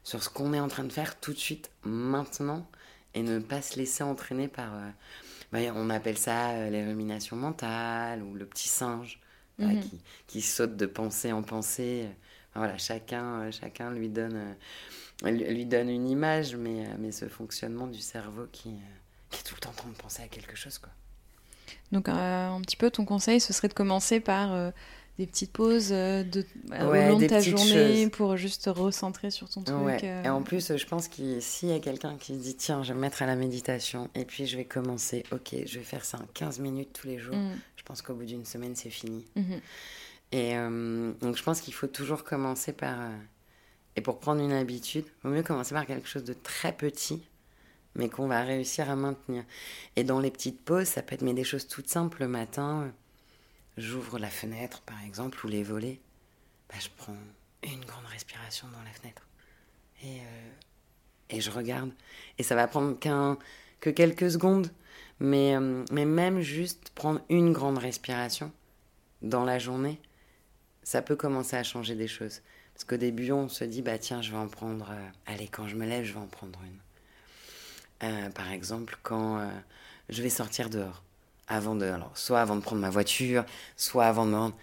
sur ce qu'on est en train de faire tout de suite, maintenant, et ne pas se laisser entraîner par... euh, bah, on appelle ça les ruminations mentales, ou le petit singe, voilà, Mhm. qui, qui saute de pensée en pensée. Enfin, voilà, chacun, chacun lui donne... euh, lui lui donne une image, mais, euh, mais ce fonctionnement du cerveau qui, euh, qui est tout le temps en train de penser à quelque chose. Quoi. Donc, euh, un petit peu, ton conseil, ce serait de commencer par des petites pauses de, Ouais, au long de ta journée choses. pour juste te recentrer sur ton truc. Ouais. euh. Et en plus, je pense que s'il y a quelqu'un qui se dit tiens, je vais me mettre à la méditation et puis je vais commencer, ok, je vais faire ça en 15 minutes tous les jours, Mm, je pense qu'au bout d'une semaine, c'est fini. mhm. Et euh, donc, je pense qu'il faut toujours commencer par. euh, et pour prendre une habitude, il vaut mieux commencer par quelque chose de très petit, mais qu'on va réussir à maintenir. Et dans les petites pauses, ça peut être des choses toutes simples. Le matin, j'ouvre la fenêtre, par exemple, ou les volets. Bah, je prends une grande respiration dans la fenêtre. Et, euh, et je regarde. Et ça va prendre que quelques secondes. Mais, euh, mais même juste prendre une grande respiration dans la journée, ça peut commencer à changer des choses. Parce qu'au début, on se dit, bah tiens, je vais en prendre. euh, allez, quand je me lève, je vais en prendre une. Euh, par exemple, quand euh, je vais sortir dehors. Avant de. Alors, soit avant de prendre ma voiture, soit avant de me rendre.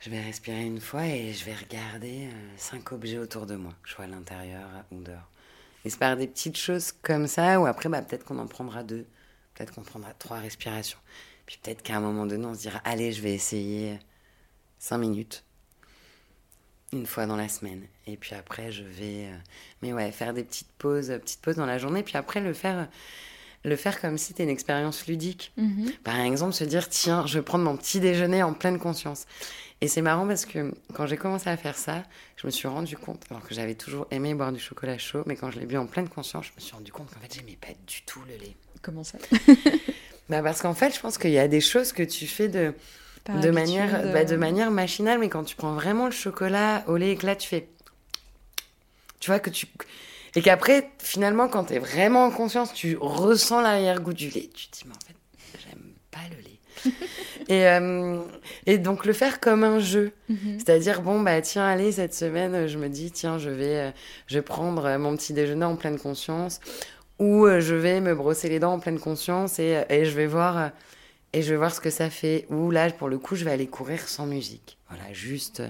Je vais respirer une fois et je vais regarder cinq objets autour de moi, que je sois à l'intérieur ou dehors. Et c'est par des petites choses comme ça, ou après, bah, peut-être qu'on en prendra deux, peut-être qu'on prendra trois respirations. Puis peut-être qu'à un moment donné, on se dira, allez, je vais essayer cinq minutes, une fois dans la semaine. Et puis après, je vais, euh, mais ouais, faire des petites pauses, euh, petites pauses dans la journée. Puis après, le faire, le faire comme si c'était une expérience ludique. Mhm. Par exemple, se dire, tiens, je vais prendre mon petit déjeuner en pleine conscience. Et c'est marrant parce que quand j'ai commencé à faire ça, je me suis rendu compte, alors que j'avais toujours aimé boire du chocolat chaud, mais quand je l'ai bu en pleine conscience, je me suis rendu compte qu'en fait, j'aimais pas du tout le lait. Comment ça? Bah parce qu'en fait, je pense qu'il y a des choses que tu fais de, Par de, habitude, manière, euh, bah, de manière machinale, mais quand tu prends vraiment le chocolat au lait éclat, tu fais. Tu vois que tu. Et qu'après, finalement, quand tu es vraiment en conscience, tu ressens l'arrière-goût du lait. Tu te dis, mais en fait, j'aime pas le lait. et, euh, et donc, le faire comme un jeu. mhm. C'est-à-dire, bon, bah tiens, allez, cette semaine, je me dis, tiens, je vais, euh, je vais prendre euh, mon petit déjeuner en pleine conscience, ou euh, je vais me brosser les dents en pleine conscience et, euh, et je vais voir, euh, et je vais voir ce que ça fait. Ou là, pour le coup, je vais aller courir sans musique. Voilà, juste euh,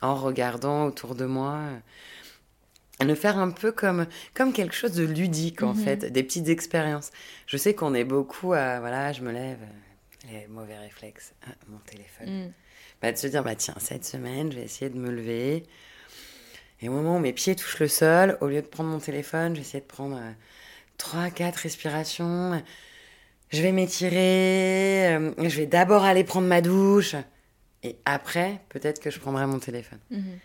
en regardant autour de moi. euh, le faire un peu comme, comme quelque chose de ludique, en Mhm. fait, des petites expériences. Je sais qu'on est beaucoup à, voilà, je me lève, euh, les mauvais réflexes, ah, mon téléphone Mm. bah, de se dire, bah, tiens, cette semaine, je vais essayer de me lever. Et au moment où mes pieds touchent le sol, au lieu de prendre mon téléphone, je vais essayer de prendre euh, trois, quatre respirations. Je vais m'étirer. euh, je vais d'abord aller prendre ma douche. Et après, peut-être que je prendrai mon téléphone. Mhm.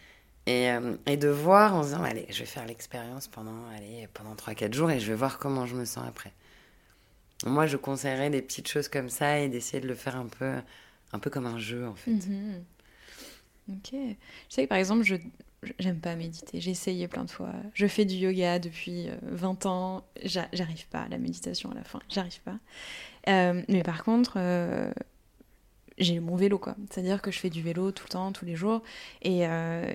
Et, euh, et de voir en se disant, allez, je vais faire l'expérience pendant, allez, pendant 3-4 jours et je vais voir comment je me sens après. Moi, je conseillerais des petites choses comme ça et d'essayer de le faire un peu, un peu comme un jeu, en fait. Mhm. Ok. Je sais que par exemple, je j'aime pas méditer. J'ai essayé plein de fois. Je fais du yoga depuis euh, 20 ans. J'a- J'arrive pas à la méditation à la fin. J'arrive pas. Euh, mais par contre, euh, j'ai mon vélo, quoi. C'est-à-dire que je fais du vélo tout le temps, tous les jours. Et, euh,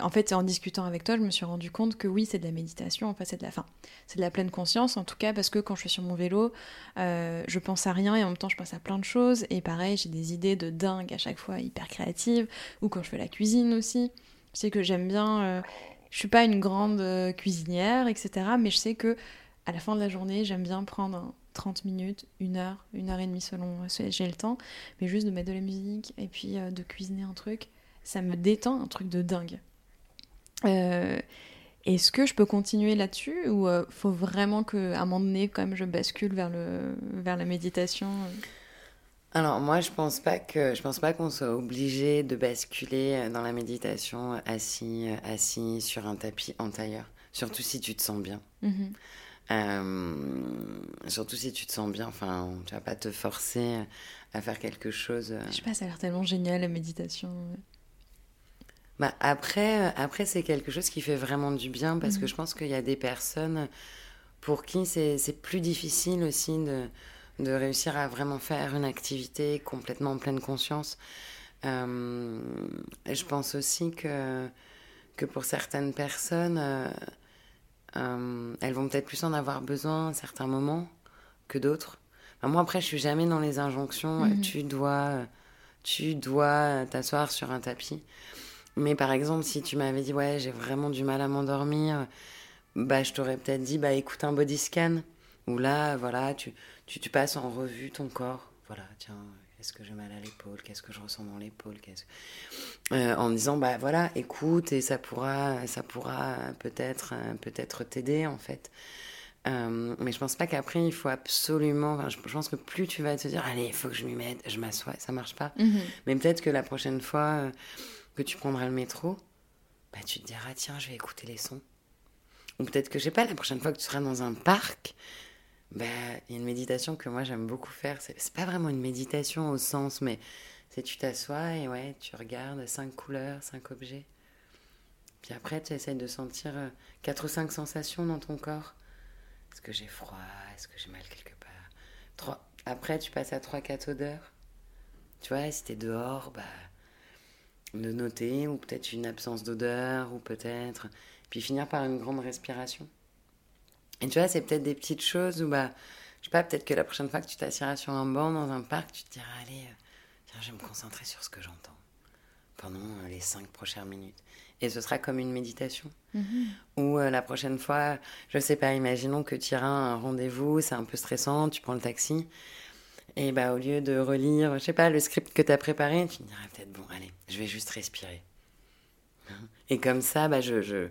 en fait, en discutant avec toi, je me suis rendu compte que oui, c'est de la méditation. Enfin, c'est de la fin. C'est de la pleine conscience, en tout cas, parce que quand je suis sur mon vélo, euh, je pense à rien et en même temps, je pense à plein de choses. Et pareil, j'ai des idées de dingue à chaque fois, hyper créatives. Ou quand je fais la cuisine aussi. Sais que j'aime bien. euh, je suis pas une grande euh, cuisinière, etc. Mais je sais que à la fin de la journée, j'aime bien prendre un 30 minutes, une heure, une heure et demie selon euh, j'ai le temps, mais juste de mettre de la musique et puis euh, de cuisiner un truc, ça me détend un truc de dingue. Est-ce que je peux continuer là-dessus ou faut vraiment que à un moment donné, quand même, je bascule vers vers la méditation Alors moi je pense pas que je pense pas qu'on soit obligé de basculer dans la méditation assis assis sur un tapis en tailleur. Surtout si tu te sens bien. Mhm. Euh, surtout si tu te sens bien. Enfin, tu vas pas te forcer à faire quelque chose. euh. Je sais pas, ça a l'air tellement génial la méditation. Bah après, euh, après c'est quelque chose qui fait vraiment du bien parce que Mhm. je pense qu'il y a des personnes pour qui c'est c'est plus difficile aussi de, de réussir à vraiment faire une activité complètement en pleine conscience. Euh, et je pense aussi que, que pour certaines personnes, euh, euh, elles vont peut-être plus en avoir besoin à certains moments que d'autres. Enfin, moi, après, je suis jamais dans les injonctions. Mhm. Tu dois, tu dois t'asseoir sur un tapis. Mais par exemple, si tu m'avais dit, ouais, j'ai vraiment du mal à m'endormir, bah, je t'aurais peut-être dit, bah, écoute un body scan. Où là, voilà, tu, tu, tu passes en revue ton corps. Voilà, tiens, est-ce que j'ai mal à l'épaule? Qu'est-ce que je ressens dans l'épaule? Que- Euh, En disant, bah voilà, écoute, et ça pourra, ça pourra peut-être euh, peut-être t'aider, en fait. Euh, mais je pense pas qu'après, il faut absolument. enfin, je, pense que plus tu vas te dire, allez, il faut que je m'y mette, je m'assois, ça marche pas. Mhm. Mais peut-être que la prochaine fois que tu prendras le métro, bah, tu te diras, tiens, je vais écouter les sons. Ou peut-être que, je sais pas, la prochaine fois que tu seras dans un parc, bah, il y a une méditation que moi j'aime beaucoup faire. C'est pas vraiment une méditation au sens, mais c'est tu t'assois et ouais, tu regardes cinq couleurs, cinq objets. Puis après, tu essayes de sentir euh, quatre ou cinq sensations dans ton corps. Est-ce que j'ai froid? Est-ce que j'ai mal quelque part? Trois. Après, tu passes à trois, quatre odeurs. Tu vois, si t'es dehors, bah, de noter, ou peut-être une absence d'odeur, ou peut-être. Puis finir par une grande respiration. Et tu vois, c'est peut-être des petites choses où, bah, je sais pas, peut-être que la prochaine fois que tu t'assieras sur un banc dans un parc, tu te diras, allez, euh, tiens, je vais me concentrer sur ce que j'entends pendant euh, les cinq prochaines minutes. Et ce sera comme une méditation. Mhm. Ou euh, la prochaine fois, je sais pas, imaginons que tu iras à un rendez-vous, c'est un peu stressant, tu prends le taxi. Et bah, au lieu de relire, je sais pas, le script que tu as préparé, tu te diras peut-être, bon, allez, je vais juste respirer. Et comme ça, bah, je, je,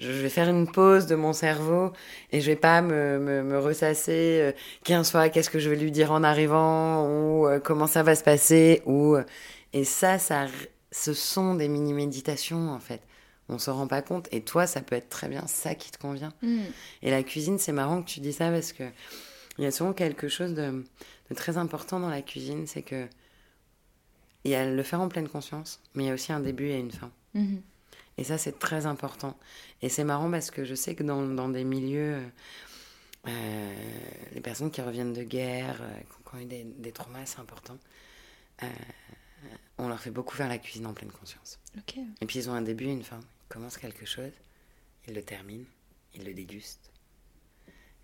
je vais faire une pause de mon cerveau et je vais pas me, me, me ressasser euh, qu'un soir qu'est-ce que je vais lui dire en arrivant ou euh, comment ça va se passer ou euh, et ça ça ce sont des mini méditations en fait on se rend pas compte et toi ça peut être très bien ça qui te convient Mm. et la cuisine c'est marrant que tu dis ça parce que il y a souvent quelque chose de, de très important dans la cuisine c'est que il y a le faire en pleine conscience mais il y a aussi un début et une fin Mhm. Et ça, c'est très important. Et c'est marrant parce que je sais que dans, dans des milieux, euh, euh, les personnes qui reviennent de guerre, euh, qui ont eu des, des traumas, c'est important. euh, on leur fait beaucoup faire la cuisine en pleine conscience. Ok. Et puis ils ont un début et une fin. Ils commencent quelque chose, ils le terminent, ils le dégustent.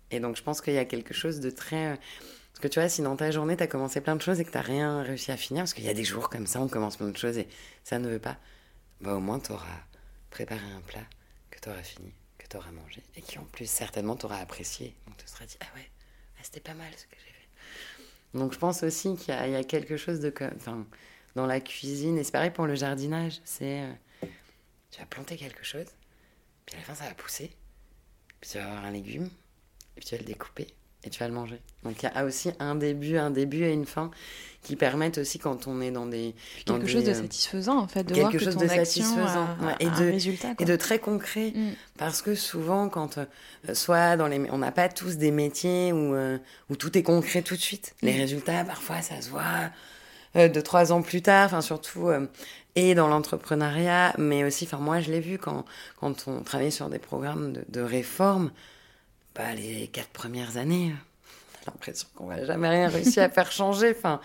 Et donc je pense qu'il y a quelque chose de très... Parce que tu vois, si dans ta journée, tu as commencé plein de choses et que tu rien réussi à finir, parce qu'il y a des jours comme ça, on commence plein de choses et ça ne veut pas, bah au moins tu auras préparé un plat que tu auras fini, que tu auras mangé et qui en plus certainement tu auras apprécié. Donc tu seras dit, ah ouais, ah, c'était pas mal ce que j'ai fait. Donc je pense aussi qu'il y, a- quelque chose de... Enfin, dans la cuisine, et c'est pareil pour le jardinage, c'est... euh, tu vas planter quelque chose, puis à la fin ça va pousser, puis tu vas avoir un légume, et puis tu vas le découper, et tu vas le manger. Donc il y a aussi un début, un début et une fin qui permettent aussi quand on est dans des... dans Quelque des, chose de euh, satisfaisant en fait, de quelque voir que chose ton de action satisfaisant, a, ouais, a et de- résultat. et de très concret. Mm. Parce que souvent, quand euh, soit dans les, on n'a pas tous des métiers où, euh, où tout est concret tout de suite. Les Mm. résultats, parfois, ça se voit euh, deux trois ans plus tard. Enfin, surtout et dans l'entrepreneuriat, mais aussi, enfin, moi, je l'ai vu quand quand on travaillait sur des programmes de, de réforme. Bah, les quatre premières années, on a l'impression qu'on va jamais rien réussir à faire changer. Enfin.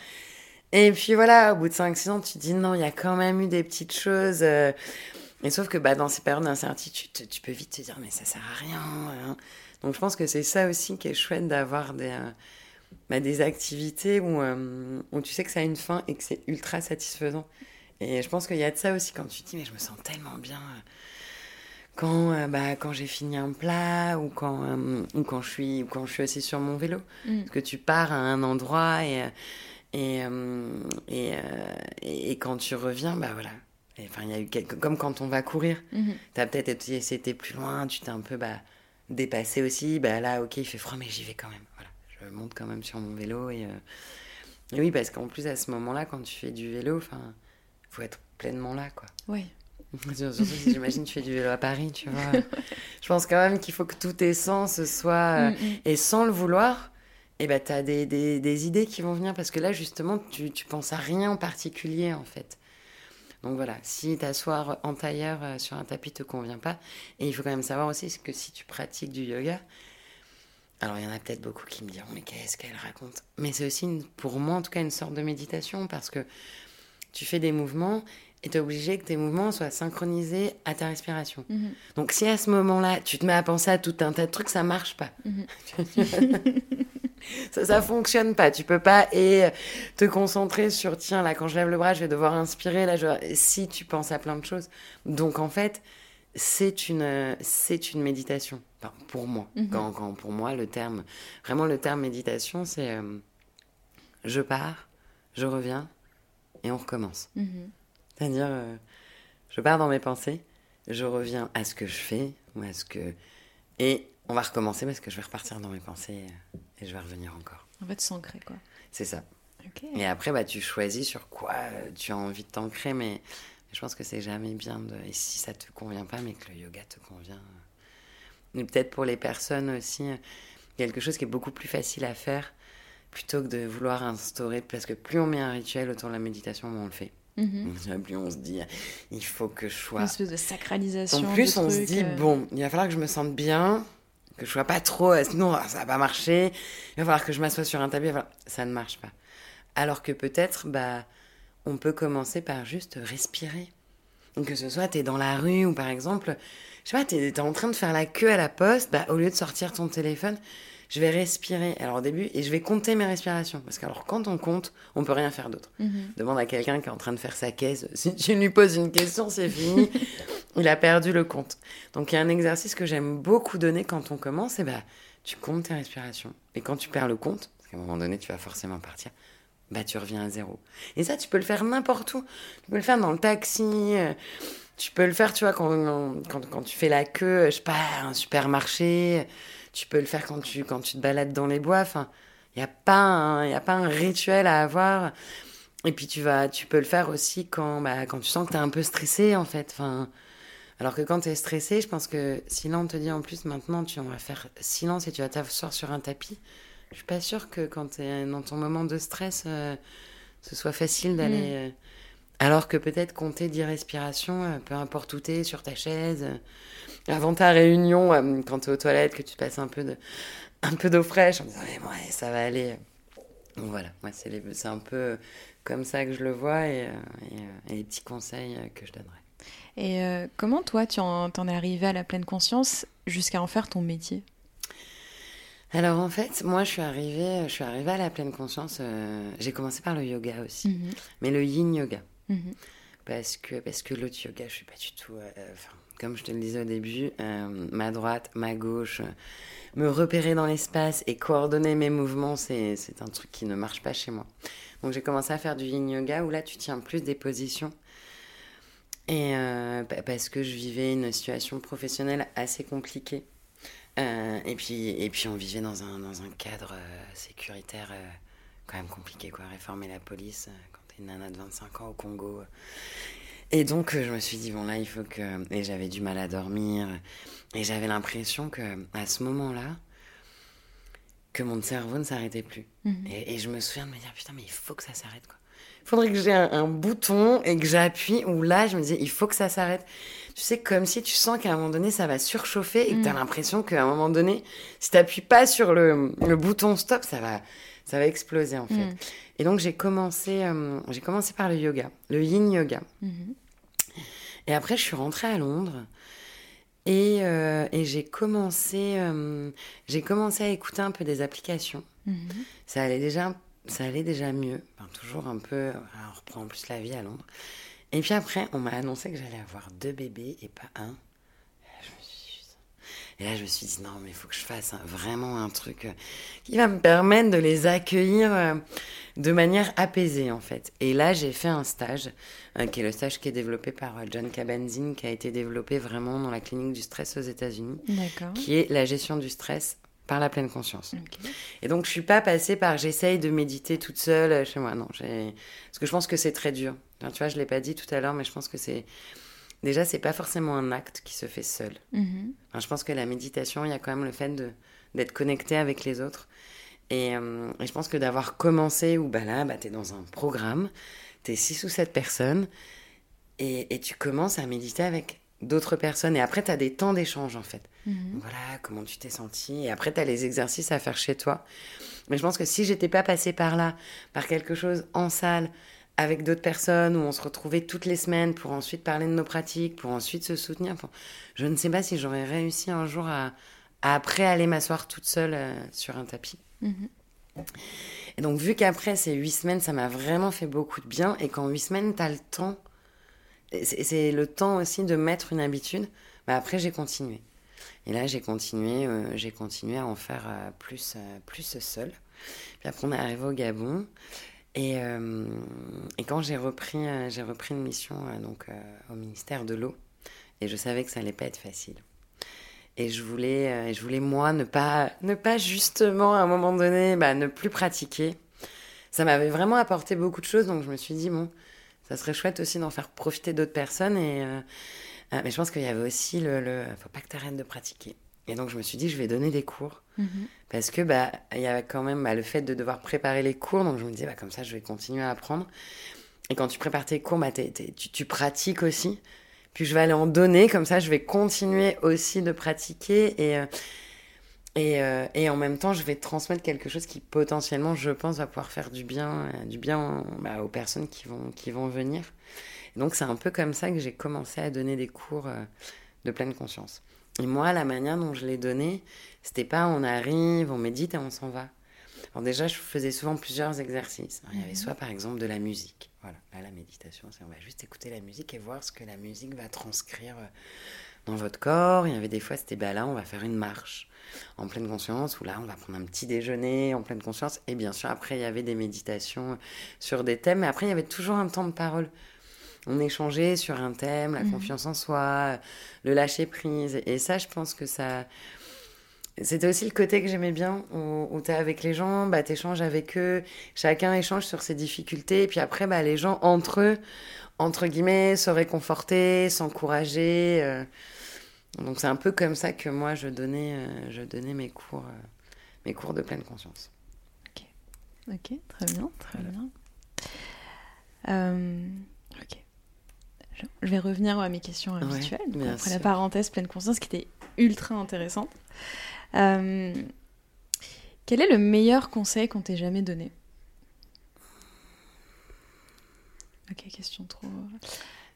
Et puis voilà, au bout de 5-6 ans, tu te dis non, il y a quand même eu des petites choses. euh, et sauf que bah, dans ces périodes d'incertitude, tu- peux vite te dire, mais ça sert à rien. hein. Donc je pense que c'est ça aussi qui est chouette d'avoir des, euh, bah, des activités où, euh, où tu sais que ça a une fin et que c'est ultra satisfaisant. Et je pense qu'il y a de ça aussi quand tu te dis, mais je me sens tellement bien quand, euh, bah, quand j'ai fini un plat ou quand, euh, ou quand, je suis, ou quand je suis assis sur mon vélo. Mm. Parce que tu pars à un endroit et, euh, et, et, et, et quand tu reviens, bah voilà. Enfin, il y a eu quelque... comme quand on va courir. Mhm. T'as peut-être été, été plus loin, tu t'es un peu bah, dépassé aussi. Bah là, ok, il fait froid, mais j'y vais quand même. Voilà, je monte quand même sur mon vélo. Et, et oui, parce qu'en plus, à ce moment-là, quand tu fais du vélo, enfin, faut être pleinement là, quoi. Ouais. Surtout si j'imagine tu fais du vélo à Paris, tu vois. Je pense quand même qu'il faut que tous tes sens soient... euh, Mm, mm. Et sans le vouloir, eh ben, tu as des, des, des idées qui vont venir parce que là, justement, tu, tu penses à rien en particulier, en fait. Donc voilà, si t'asseoir en tailleur euh, sur un tapis te convient pas, et il faut quand même savoir aussi que si tu pratiques du yoga, alors il y en a peut-être beaucoup qui me diront mais qu'est-ce qu'elle raconte? Mais c'est aussi une- pour moi en tout cas une sorte de méditation parce que tu fais des mouvements et tu es obligé que tes mouvements soient synchronisés à ta respiration. Mhm. Donc si à ce moment-là tu te mets à penser à tout un tas de trucs, ça marche pas. ça, ça fonctionne pas. Tu peux pas et te concentrer sur tiens là quand je lève le bras, je vais devoir inspirer là. Je... Si tu penses à plein de choses, donc en fait c'est une c'est une méditation. Enfin, pour moi, Mhm. quand, quand pour moi le terme vraiment le terme méditation c'est euh, je pars, je reviens et on recommence. C'est-à-dire, euh, je pars dans mes pensées, je reviens à ce que je fais, ou à ce que... Et on va recommencer parce que je vais repartir dans mes pensées euh, et je vais revenir encore. En fait, s'ancrer quoi. C'est ça. Ok. Et après, bah, tu choisis sur quoi euh, tu as envie de t'ancrer, mais je pense que c'est jamais bien de... Et si ça te convient pas, mais que le yoga te convient... Et peut-être pour les personnes aussi, quelque chose qui est beaucoup plus facile à faire, plutôt que de vouloir instaurer... Parce que plus on met un rituel autour de la méditation, moins on le fait. Mhm. Plus on se dit, il faut que je Une sois... espèce de sacralisation. En plus, on se dit, euh, bon, il va falloir que je me sente bien, que je sois pas trop... euh, Sinon, ça va pas marcher. Il va falloir que je m'assoie sur un falloir- Ça ne marche pas. Alors que peut-être, bah, on peut commencer par juste respirer. Donc, que ce soit, tu es dans la rue ou par exemple, je sais pas, tu es, en train de faire la queue à la poste, bah, au lieu de sortir ton téléphone, je vais respirer. Alors au début, et je vais compter mes respirations. Parce que alors quand on compte, on peut rien faire d'autre. mhm. Demande à quelqu'un qui est en train de faire sa caisse. Si tu lui poses une question, c'est fini. Il a perdu le compte. Donc il y a un exercice que j'aime beaucoup donner quand on commence, et bah tu comptes tes respirations. Et quand tu perds le compte, parce qu'à un moment donné tu vas forcément partir, bah tu reviens à zéro. Et ça tu peux le faire n'importe où. Tu peux le faire dans le taxi. euh, tu peux le faire, tu vois, quand, quand, quand tu fais la queue, je sais pas, à un supermarché. Tu peux le faire quand tu, quand tu te balades dans les bois. Enfin, il n'y a, pas un- y a pas un rituel à avoir. Et puis, tu, vas, tu peux le faire aussi quand, bah, quand tu sens que tu es un peu stressé, en fait. Enfin, alors que quand tu es stressé, je pense que si là, on te dit en plus, maintenant, tu on va faire silence et tu vas t'asseoir sur un tapis, je suis pas sûre que quand tu es dans ton moment de stress, euh, ce soit facile d'aller. euh, alors que peut-être compter 10 respirations, euh, peu importe où t'es, sur ta chaise, euh, avant ta réunion, euh, quand t'es aux toilettes, que tu passes un peu de, un peu d'eau fraîche, en disant mais ouais, ça va aller. Donc voilà, moi c'est les- c'est un peu comme ça que je le vois et, et, et les petits conseils que je donnerais. Et euh, comment toi, tu en, t'en es arrivé à la pleine conscience jusqu'à en faire ton métier? Alors en fait, moi je suis arrivée, je suis arrivée à la pleine conscience. euh, J'ai commencé par le yoga aussi, Mhm. mais le yin yoga. Mhm. parce que parce que l'autre yoga je suis pas du tout euh, enfin comme je te le disais au début euh, ma droite ma gauche euh, me repérer dans l'espace et coordonner mes mouvements c'est un truc qui ne marche pas chez moi. Donc j'ai commencé à faire du yin yoga où là tu tiens plus des positions. Et euh, pa- parce que je vivais une situation professionnelle assez compliquée. Euh, et puis et puis on vivait dans un dans un cadre euh, sécuritaire euh, quand même compliqué quoi. Réformer la police euh, une nana de 25 ans au Congo et donc euh, je me suis dit bon là il faut que et j'avais du mal à dormir et j'avais l'impression que à ce moment-là que mon cerveau ne s'arrêtait plus Mhm. et, et je me souviens de me dire putain mais il faut que ça s'arrête quoi il faudrait que j'ai un, un bouton et que j'appuie où là je me disais il faut que ça s'arrête tu sais comme si tu sens qu'à un moment donné ça va surchauffer et que tu as Mm. l'impression qu'à un moment donné si t'appuies pas sur le, le bouton stop ça va ça va exploser en fait Mm. Et donc j'ai commencé euh, j'ai commencé par le yoga le yin yoga Mhm. et après, je suis rentrée à Londres et, euh, et j'ai commencé, euh, j'ai commencé à écouter un peu des applications. Mhm. Ça allait déjà, ça allait déjà mieux. Enfin, toujours un peu, on reprend en plus la vie à Londres. Et puis après, on m'a annoncé que j'allais avoir deux bébés et pas un. Et là, je me suis dit, et là, je me suis dit, non, mais il faut que je fasse un- vraiment un truc euh, qui va me permettre de les accueillir euh, de manière apaisée, en fait. Et là, j'ai fait un stage, euh, qui est le stage qui est développé par John Kabat-Zinn, qui a été développé vraiment dans la clinique du stress aux États-Unis, qui est la gestion du stress par la pleine conscience. Et donc, je suis pas passée par j'essaye de méditer toute seule chez moi. Non, parce que je pense que c'est très dur. Tu vois, je l'ai pas dit tout à l'heure, mais je pense que c'est. Déjà, c'est pas forcément un acte qui se fait seul. Mhm. Enfin, je pense que la méditation, il y a quand même le fait d'être connecté avec les autres. Et, euh, et je pense que d'avoir commencé où bah là, bah, tu es dans un programme, tu es six ou sept personnes, et, et tu commences à méditer avec d'autres personnes. Et après, tu as des temps d'échange, en fait. Mhm. Voilà, comment tu t'es senti. Et après, tu as les exercices à faire chez toi. Mais je pense que si j'étais pas passée par là, par quelque chose en salle, avec d'autres personnes, où on se retrouvait toutes les semaines pour ensuite parler de nos pratiques, pour ensuite se soutenir, enfin, je ne sais pas si j'aurais réussi un jour à, à après aller m'asseoir toute seule euh, sur un tapis. Mhm. Et donc, vu qu'après ces huit semaines, ça m'a vraiment fait beaucoup de bien, et qu'en huit semaines, tu as le temps, c'est le temps aussi de mettre une habitude, bah après, j'ai continué. Et là, j'ai continué, euh, j'ai continué à en faire euh, plus, plus seul. Puis après, on est arrivé au Gabon. Et, euh, et quand j'ai repris, euh, j'ai repris une mission euh, donc, au ministère de l'eau, et je savais que ça allait pas être facile. Et je voulais, je voulais moi, ne pas, ne pas justement, à un moment donné, bah, ne plus pratiquer. Ça m'avait vraiment apporté beaucoup de choses, donc je me suis dit, bon, ça serait chouette aussi d'en faire profiter d'autres personnes. Et, euh, mais je pense qu'il y avait aussi le, le faut pas que tu arrêtes de pratiquer. Et donc je me suis dit, je vais donner des cours. Mhm. Parce que bah il y avait quand même bah, le fait de devoir préparer les cours, donc je me disais bah comme ça je vais continuer à apprendre. Et quand tu prépares tes cours, bah tu, pratiques aussi. Puis je vais aller en donner, comme ça je vais continuer aussi de pratiquer et euh, euh, et en même temps je vais transmettre quelque chose qui potentiellement je pense va pouvoir faire du bien euh, du bien bah, aux personnes qui vont qui vont venir. Donc c'est un peu comme ça que j'ai commencé à donner des cours de pleine conscience. Et moi, la manière dont je l'ai donné, c'était pas on arrive, on médite et on s'en va. Alors déjà, je faisais souvent plusieurs exercices. Alors, il y avait soit par exemple de la musique. Voilà, là la méditation, c'est on va juste écouter la musique et voir ce que la musique va transcrire euh, dans votre corps. Il y avait des fois, c'était bah là, on va faire une marche en pleine conscience, ou là, on va prendre un petit déjeuner en pleine conscience. Et bien sûr, après, il y avait des méditations sur des thèmes, mais après, il y avait toujours un temps de parole. On échangeait sur un thème, la Mhm. confiance en soi, le lâcher prise. Et ça, je pense que ça. C'était aussi le côté que j'aimais bien, où, où t'es avec les gens, bah, t'échanges avec eux, chacun échange sur ses difficultés, et puis après, bah, les gens, entre eux, entre guillemets, se réconforter, s'encourager. euh. Donc c'est un peu comme ça que moi, je donnais, euh, je donnais mes cours, euh, mes cours de pleine conscience. Ok, très bien, très bien. Je, vais revenir à mes questions habituelles. après la parenthèse pleine conscience qui était ultra intéressante. Euh, quel est le meilleur conseil qu'on t'ait jamais donné? Ok, question trop.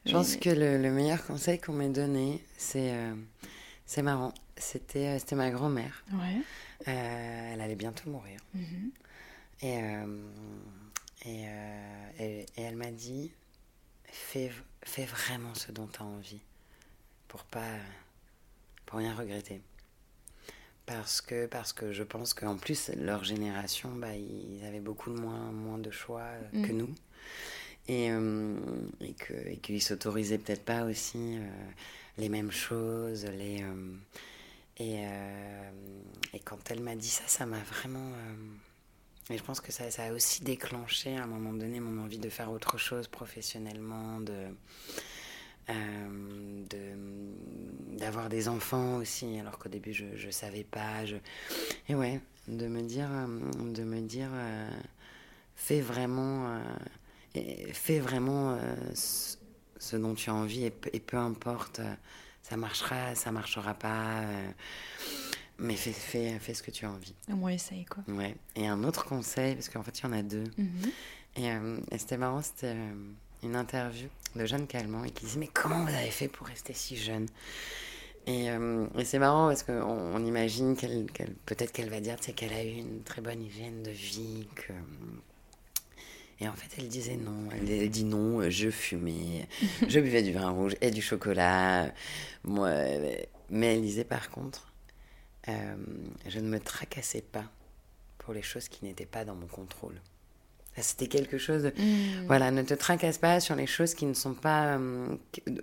Je pense que le, le meilleur conseil qu'on m'ait donné, c'est euh, c'est marrant. C'était euh, c'était ma grand-mère. Ouais. Euh, elle allait bientôt mourir. Mhm. Et, euh, et, et- et elle m'a dit fais, fais vraiment ce dont tu as envie pour pas pour rien regretter. Parce que, parce que je pense qu'en plus, leur génération, bah, ils avaient beaucoup de moins, moins de choix euh, que Mm. nous. Et, euh, et que- et qu'ils s'autorisaient peut-être pas aussi euh, les mêmes choses. Les, euh, et, et quand elle m'a dit ça, ça m'a vraiment. Et je pense que ça, a aussi déclenché à un moment donné mon envie de faire autre chose professionnellement, de. euh, d'avoir des enfants aussi alors qu'au début je je savais pas et ouais de me dire euh, de me dire euh, fais vraiment fais vraiment ce, dont tu as envie et, peu- et peu importe ça marchera ça marchera pas mais fais, fais, fais ce que tu as envie Au moins essaye quoi. ouais et un autre conseil parce qu'en fait il y en a deux Mhm. et, euh, et c'était marrant, c'était euh, une interview de Jeanne Calment et qui disait Mais comment vous avez fait pour rester si jeune? Et, euh, et c'est marrant parce qu'on on imagine qu'elle, qu'elle- peut-être qu'elle va dire qu'elle a eu une très bonne hygiène de vie. Que... Et en fait, elle disait non. Elle, elle dit non, je fumais, je buvais du vin rouge et du chocolat. Moi, mais elle disait par contre euh, Je ne me tracassais pas pour les choses qui n'étaient pas dans mon contrôle. C'était quelque chose de... Mhm. Voilà, ne te tracasse pas sur les choses qui ne sont pas... euh,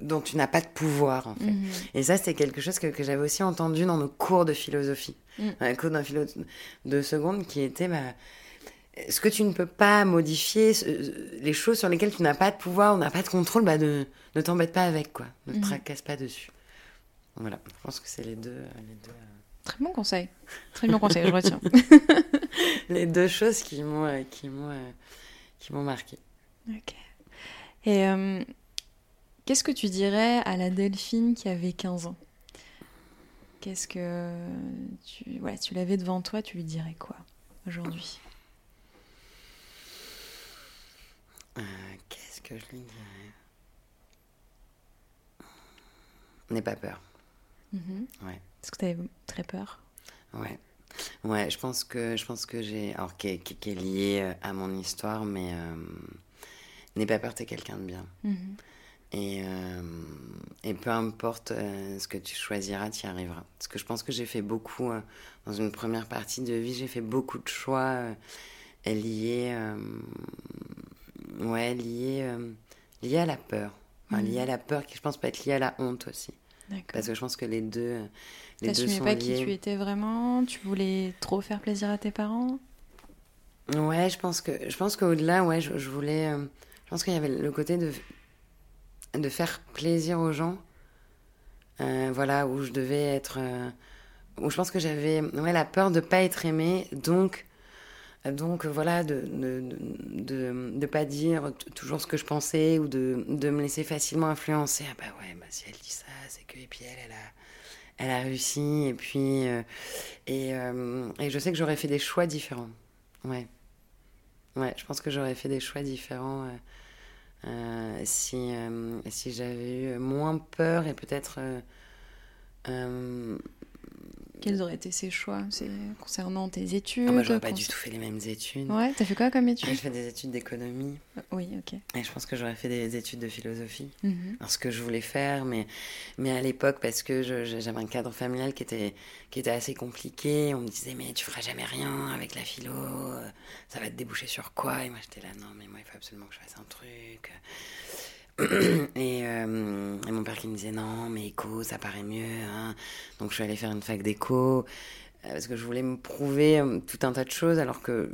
dont tu n'as pas de pouvoir, en fait. Mhm. Et ça, c'était quelque chose que, que j'avais aussi entendu dans nos cours de philosophie. Un cours d'un philo de seconde qui était... Bah, ce que tu ne peux pas modifier, ce- les choses sur lesquelles tu n'as pas de pouvoir ou n'as pas de contrôle, bah ne, ne t'embête pas avec, quoi. Ne te tracasse pas dessus. Voilà, je pense que c'est les deux, euh, les deux, euh, Très bon conseil. Très bon conseil, je retiens. les deux choses qui m'ont, euh, qui m'ont, euh, qui m'ont marqué. Ok. Et euh, qu'est-ce que tu dirais à la Delphine qui avait 15 ans? Qu'est-ce que tu, tu l'avais devant toi, tu lui dirais quoi aujourd'hui? Qu'est-ce que je lui dirais? N'aie pas peur. Mhm. Ouais. Est-ce que tu avais très peur? Ouais. Ouais, je pense que je pense que j'ai alors qui est, qui- est lié euh, à mon histoire, mais euh, n'aie pas peur, t'es quelqu'un de bien. Mhm. Et, euh, et peu importe euh, ce que tu choisiras, tu y arriveras. Parce que je pense que j'ai fait beaucoup, dans une première partie de vie, j'ai fait beaucoup de choix liés, ouais, liés, liés à la peur. Enfin, Mhm. liés à la peur qui, je pense, peut être lié à la honte aussi. Parce que je pense que les deux, euh, les deux sont pas qui tu étais vraiment? Tu voulais trop faire plaisir à tes parents? Ouais, je pense que je pense qu'au-delà, ouais, je, je voulais. euh, je pense qu'il y avait le côté de de faire plaisir aux gens. Euh, voilà, où je devais être. euh, où je pense que j'avais ouais, la peur de pas être aimée, donc. Donc voilà, de ne de, de, de pas dire toujours ce que je pensais ou de, de me laisser facilement influencer. Ah bah ouais, bah si elle dit ça, c'est que. Et puis elle, elle a, elle a réussi. Et puis. euh, et, euh, et je sais que j'aurais fait des choix différents. Ouais. Ouais, je pense que j'aurais fait des choix différents euh, si, si j'avais eu moins peur et peut-être. Euh, euh, Quels auraient été ces choix concernant tes études ah bah, j'aurais pas du tout fait les mêmes études. Ouais, t'as fait quoi comme J'ai études fait des études d'économie Oui, ok. et je pense que j'aurais fait des études de philosophie. Alors, ce que je voulais faire, mais, mais à l'époque, parce que j'avais un cadre familial qui était, qui était assez compliqué, on me disait, mais tu feras jamais rien avec la philo, euh, ça va te déboucher sur quoi? Et moi, j'étais là, non, mais moi, il faut absolument que je fasse un truc. et, euh, et, mon père qui me disait non, mais éco, ça paraît mieux. Hein. Donc je suis allée faire une fac d'éco parce que je voulais me prouver tout un tas de choses alors que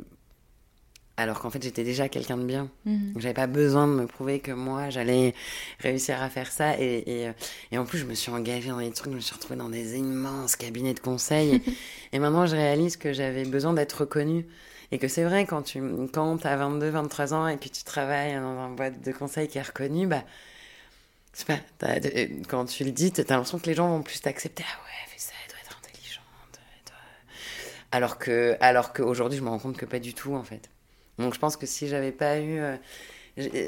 alors qu'en fait j'étais déjà quelqu'un de bien. Mmh. J'avais pas besoin de me prouver que moi j'allais réussir à faire ça. Et, et, et, en plus, je me suis engagée dans des trucs, je me suis retrouvée dans des immenses cabinets de conseil. et maintenant, je réalise que j'avais besoin d'être reconnue. Et que c'est vrai, quand tu quand as 22, 23 ans et puis tu travailles dans une boîte de conseil qui est reconnue, bah, pas, quand tu le dis, tu as l'impression que les gens vont plus t'accepter. Ah ouais, fais ça, elle doit être intelligente. Alors que, alors qu'aujourd'hui, je me rends compte que pas du tout, en fait. Donc je pense que si j'avais pas eu. Euh,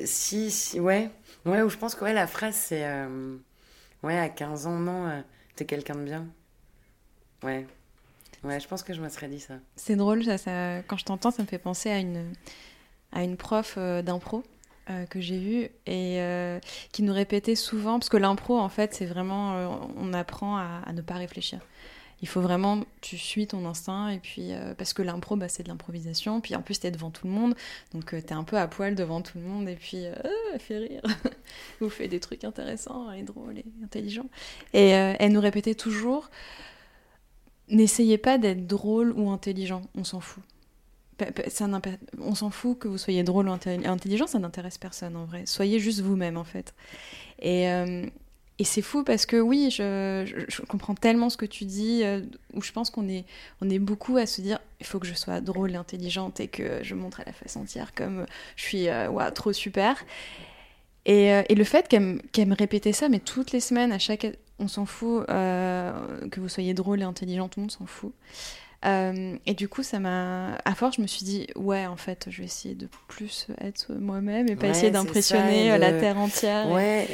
si, si, ouais. Ouais, ou je pense que ouais, la phrase c'est. Euh, ouais, à 15 ans, non, euh, t'es quelqu'un de bien. Ouais. Ouais, je pense que je me serais dit ça. C'est drôle, ça, ça, quand je t'entends, ça me fait penser à une, à une prof d'impro. que j'ai vue et qui nous répétait souvent, parce que l'impro, en fait, c'est vraiment, on apprend à, ne pas réfléchir il faut vraiment, tu suis ton instinct, et puis, euh, parce que l'impro, bah, c'est de l'improvisation, puis en plus, t'es devant tout le monde, donc euh, t'es un peu à poil devant tout le monde, et puis, euh, elle fait rire, vous faites des trucs intéressants, et drôles, et intelligents. Et elle nous répétait toujours, n'essayez pas d'être drôle ou intelligent, on s'en fout. Ça on s'en fout que vous soyez drôle ou intelligent, ça n'intéresse personne en vrai. Soyez juste vous-même en fait. Et, et c'est fou parce que oui, je, je, comprends tellement ce que tu dis, euh, où je pense qu'on est, on est beaucoup à se dire il faut que je sois drôle et intelligente et que je montre à la face entière comme je suis euh, trop super. Et, euh, et le fait qu'elle me répétait ça, mais toutes les semaines, à chaque. On s'en fout que vous soyez drôle et intelligent, tout le monde s'en fout. et du coup, ça m'a. À force, je me suis dit, ouais, en fait, je vais essayer de plus être moi-même et pas essayer d'impressionner la terre entière. Ouais.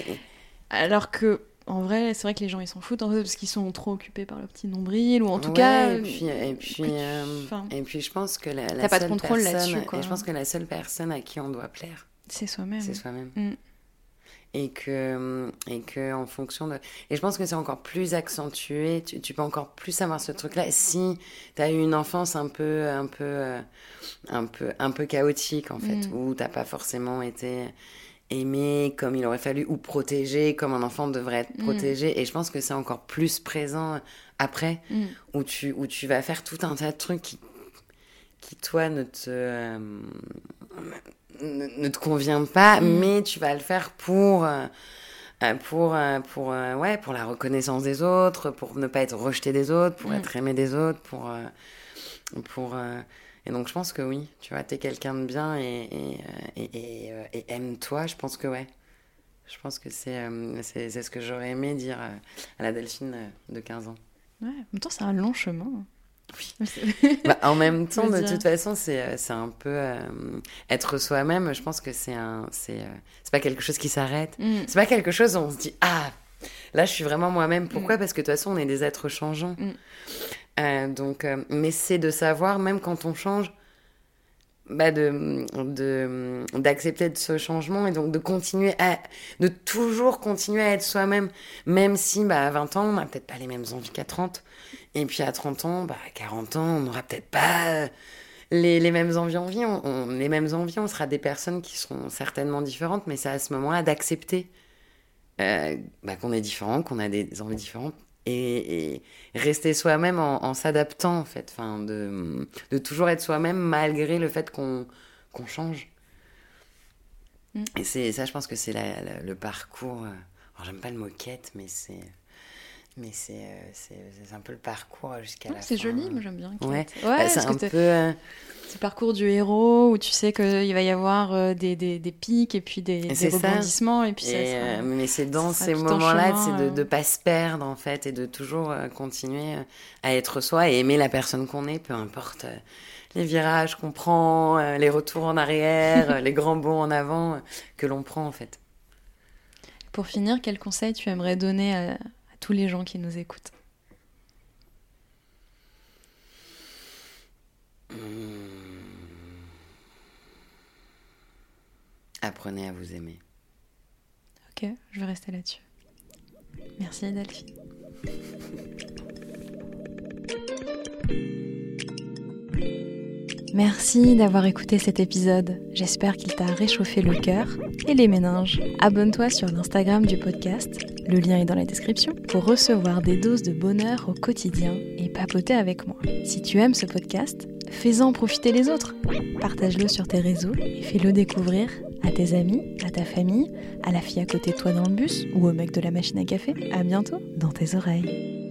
Alors que en vrai, c'est vrai que les gens ils s'en foutent en fait, parce qu'ils sont trop occupés par le petit nombril ou en tout cas. Et puis, et puis, euh, et puis je pense que la, la seule pas de contrôle là-dessus. Et je pense que la seule personne à qui on doit plaire, c'est soi-même. C'est soi-même. Mm. Et que, et que en fonction de. Et je pense que c'est encore plus accentué. Tu, tu, peux encore plus avoir ce truc-là. Si tu as eu une enfance un peu, un peu, euh, un peu, un peu chaotique en fait, mm. où t'as pas forcément été aimer comme il aurait fallu ou protéger comme un enfant devrait être mm. protégé et je pense que c'est encore plus présent après mm. où tu où tu vas faire tout un tas de trucs qui qui toi ne te euh, ne, te convient pas mm. mais tu vas le faire pour euh, pour pour ouais pour la reconnaissance des autres pour ne pas être rejeté des autres pour être aimé des autres pour pour et donc je pense que oui, tu vois, t'es quelqu'un de bien et, et, et, euh, et aime-toi, je pense que ouais. Je pense que c'est euh, c'est ce que j'aurais aimé dire euh, à la Delphine de 15 ans. Ouais, en même temps, c'est un long chemin. Oui. bah, en même temps, de toute façon, c'est un peu être soi-même. Je pense que c'est un, c'est pas quelque chose qui s'arrête. Mm. C'est pas quelque chose où on se dit ah là, je suis vraiment moi-même. Pourquoi? Mm. Parce que de toute façon, on est des êtres changeants. Mm. Euh, donc, euh, mais c'est de savoir, même quand on change, bah de, de, d'accepter ce changement et donc de continuer à, de toujours continuer à être soi-même, même si bah, à 20 ans, on n'a peut-être pas les mêmes envies qu'à 30. Et puis à 30 ans, bah, à 40 ans, on n'aura peut-être pas les, les, mêmes envies, envies on, les mêmes envies, on sera des personnes qui seront certainement différentes, mais c'est à ce moment-là d'accepter euh, bah, qu'on est différent, qu'on a des envies différentes et, rester soi-même en, s'adaptant en fait, enfin, de, de toujours être soi-même malgré le fait qu'on qu'on change. Mm. Et c'est ça, je pense que c'est le parcours. Euh, alors j'aime pas le mot quête, mais c'est mais c'est euh, un peu le parcours jusqu'à la fin. C'est joli, moi j'aime bien. Ouais, ouais bah, c'est un peu. Euh, c'est le parcours du héros où tu sais qu'il va y avoir euh, des, des, des, pics et puis des, des rebondissements. Et puis ça mais c'est dans ces moments-là de ne pas se perdre en fait et de toujours continuer à être soi et aimer la personne qu'on est, peu importe les virages qu'on prend, les retours en arrière, les grands bons en avant que l'on prend en fait. Pour finir, quel conseil tu aimerais donner à, tous les gens qui nous écoutent hmm. Apprenez à vous aimer. Ok, je vais rester là-dessus. Merci Delphine. Merci d'avoir écouté cet épisode. J'espère qu'il t'a réchauffé le cœur et les méninges. Abonne-toi sur l'Instagram du podcast, le lien est dans la description, pour recevoir des doses de bonheur au quotidien et papoter avec moi. Si tu aimes ce podcast, fais-en profiter les autres. Partage-le sur tes réseaux et fais-le découvrir à tes amis, à ta famille, à la fille à côté de toi dans le bus ou au mec de la machine à café. À bientôt dans tes oreilles.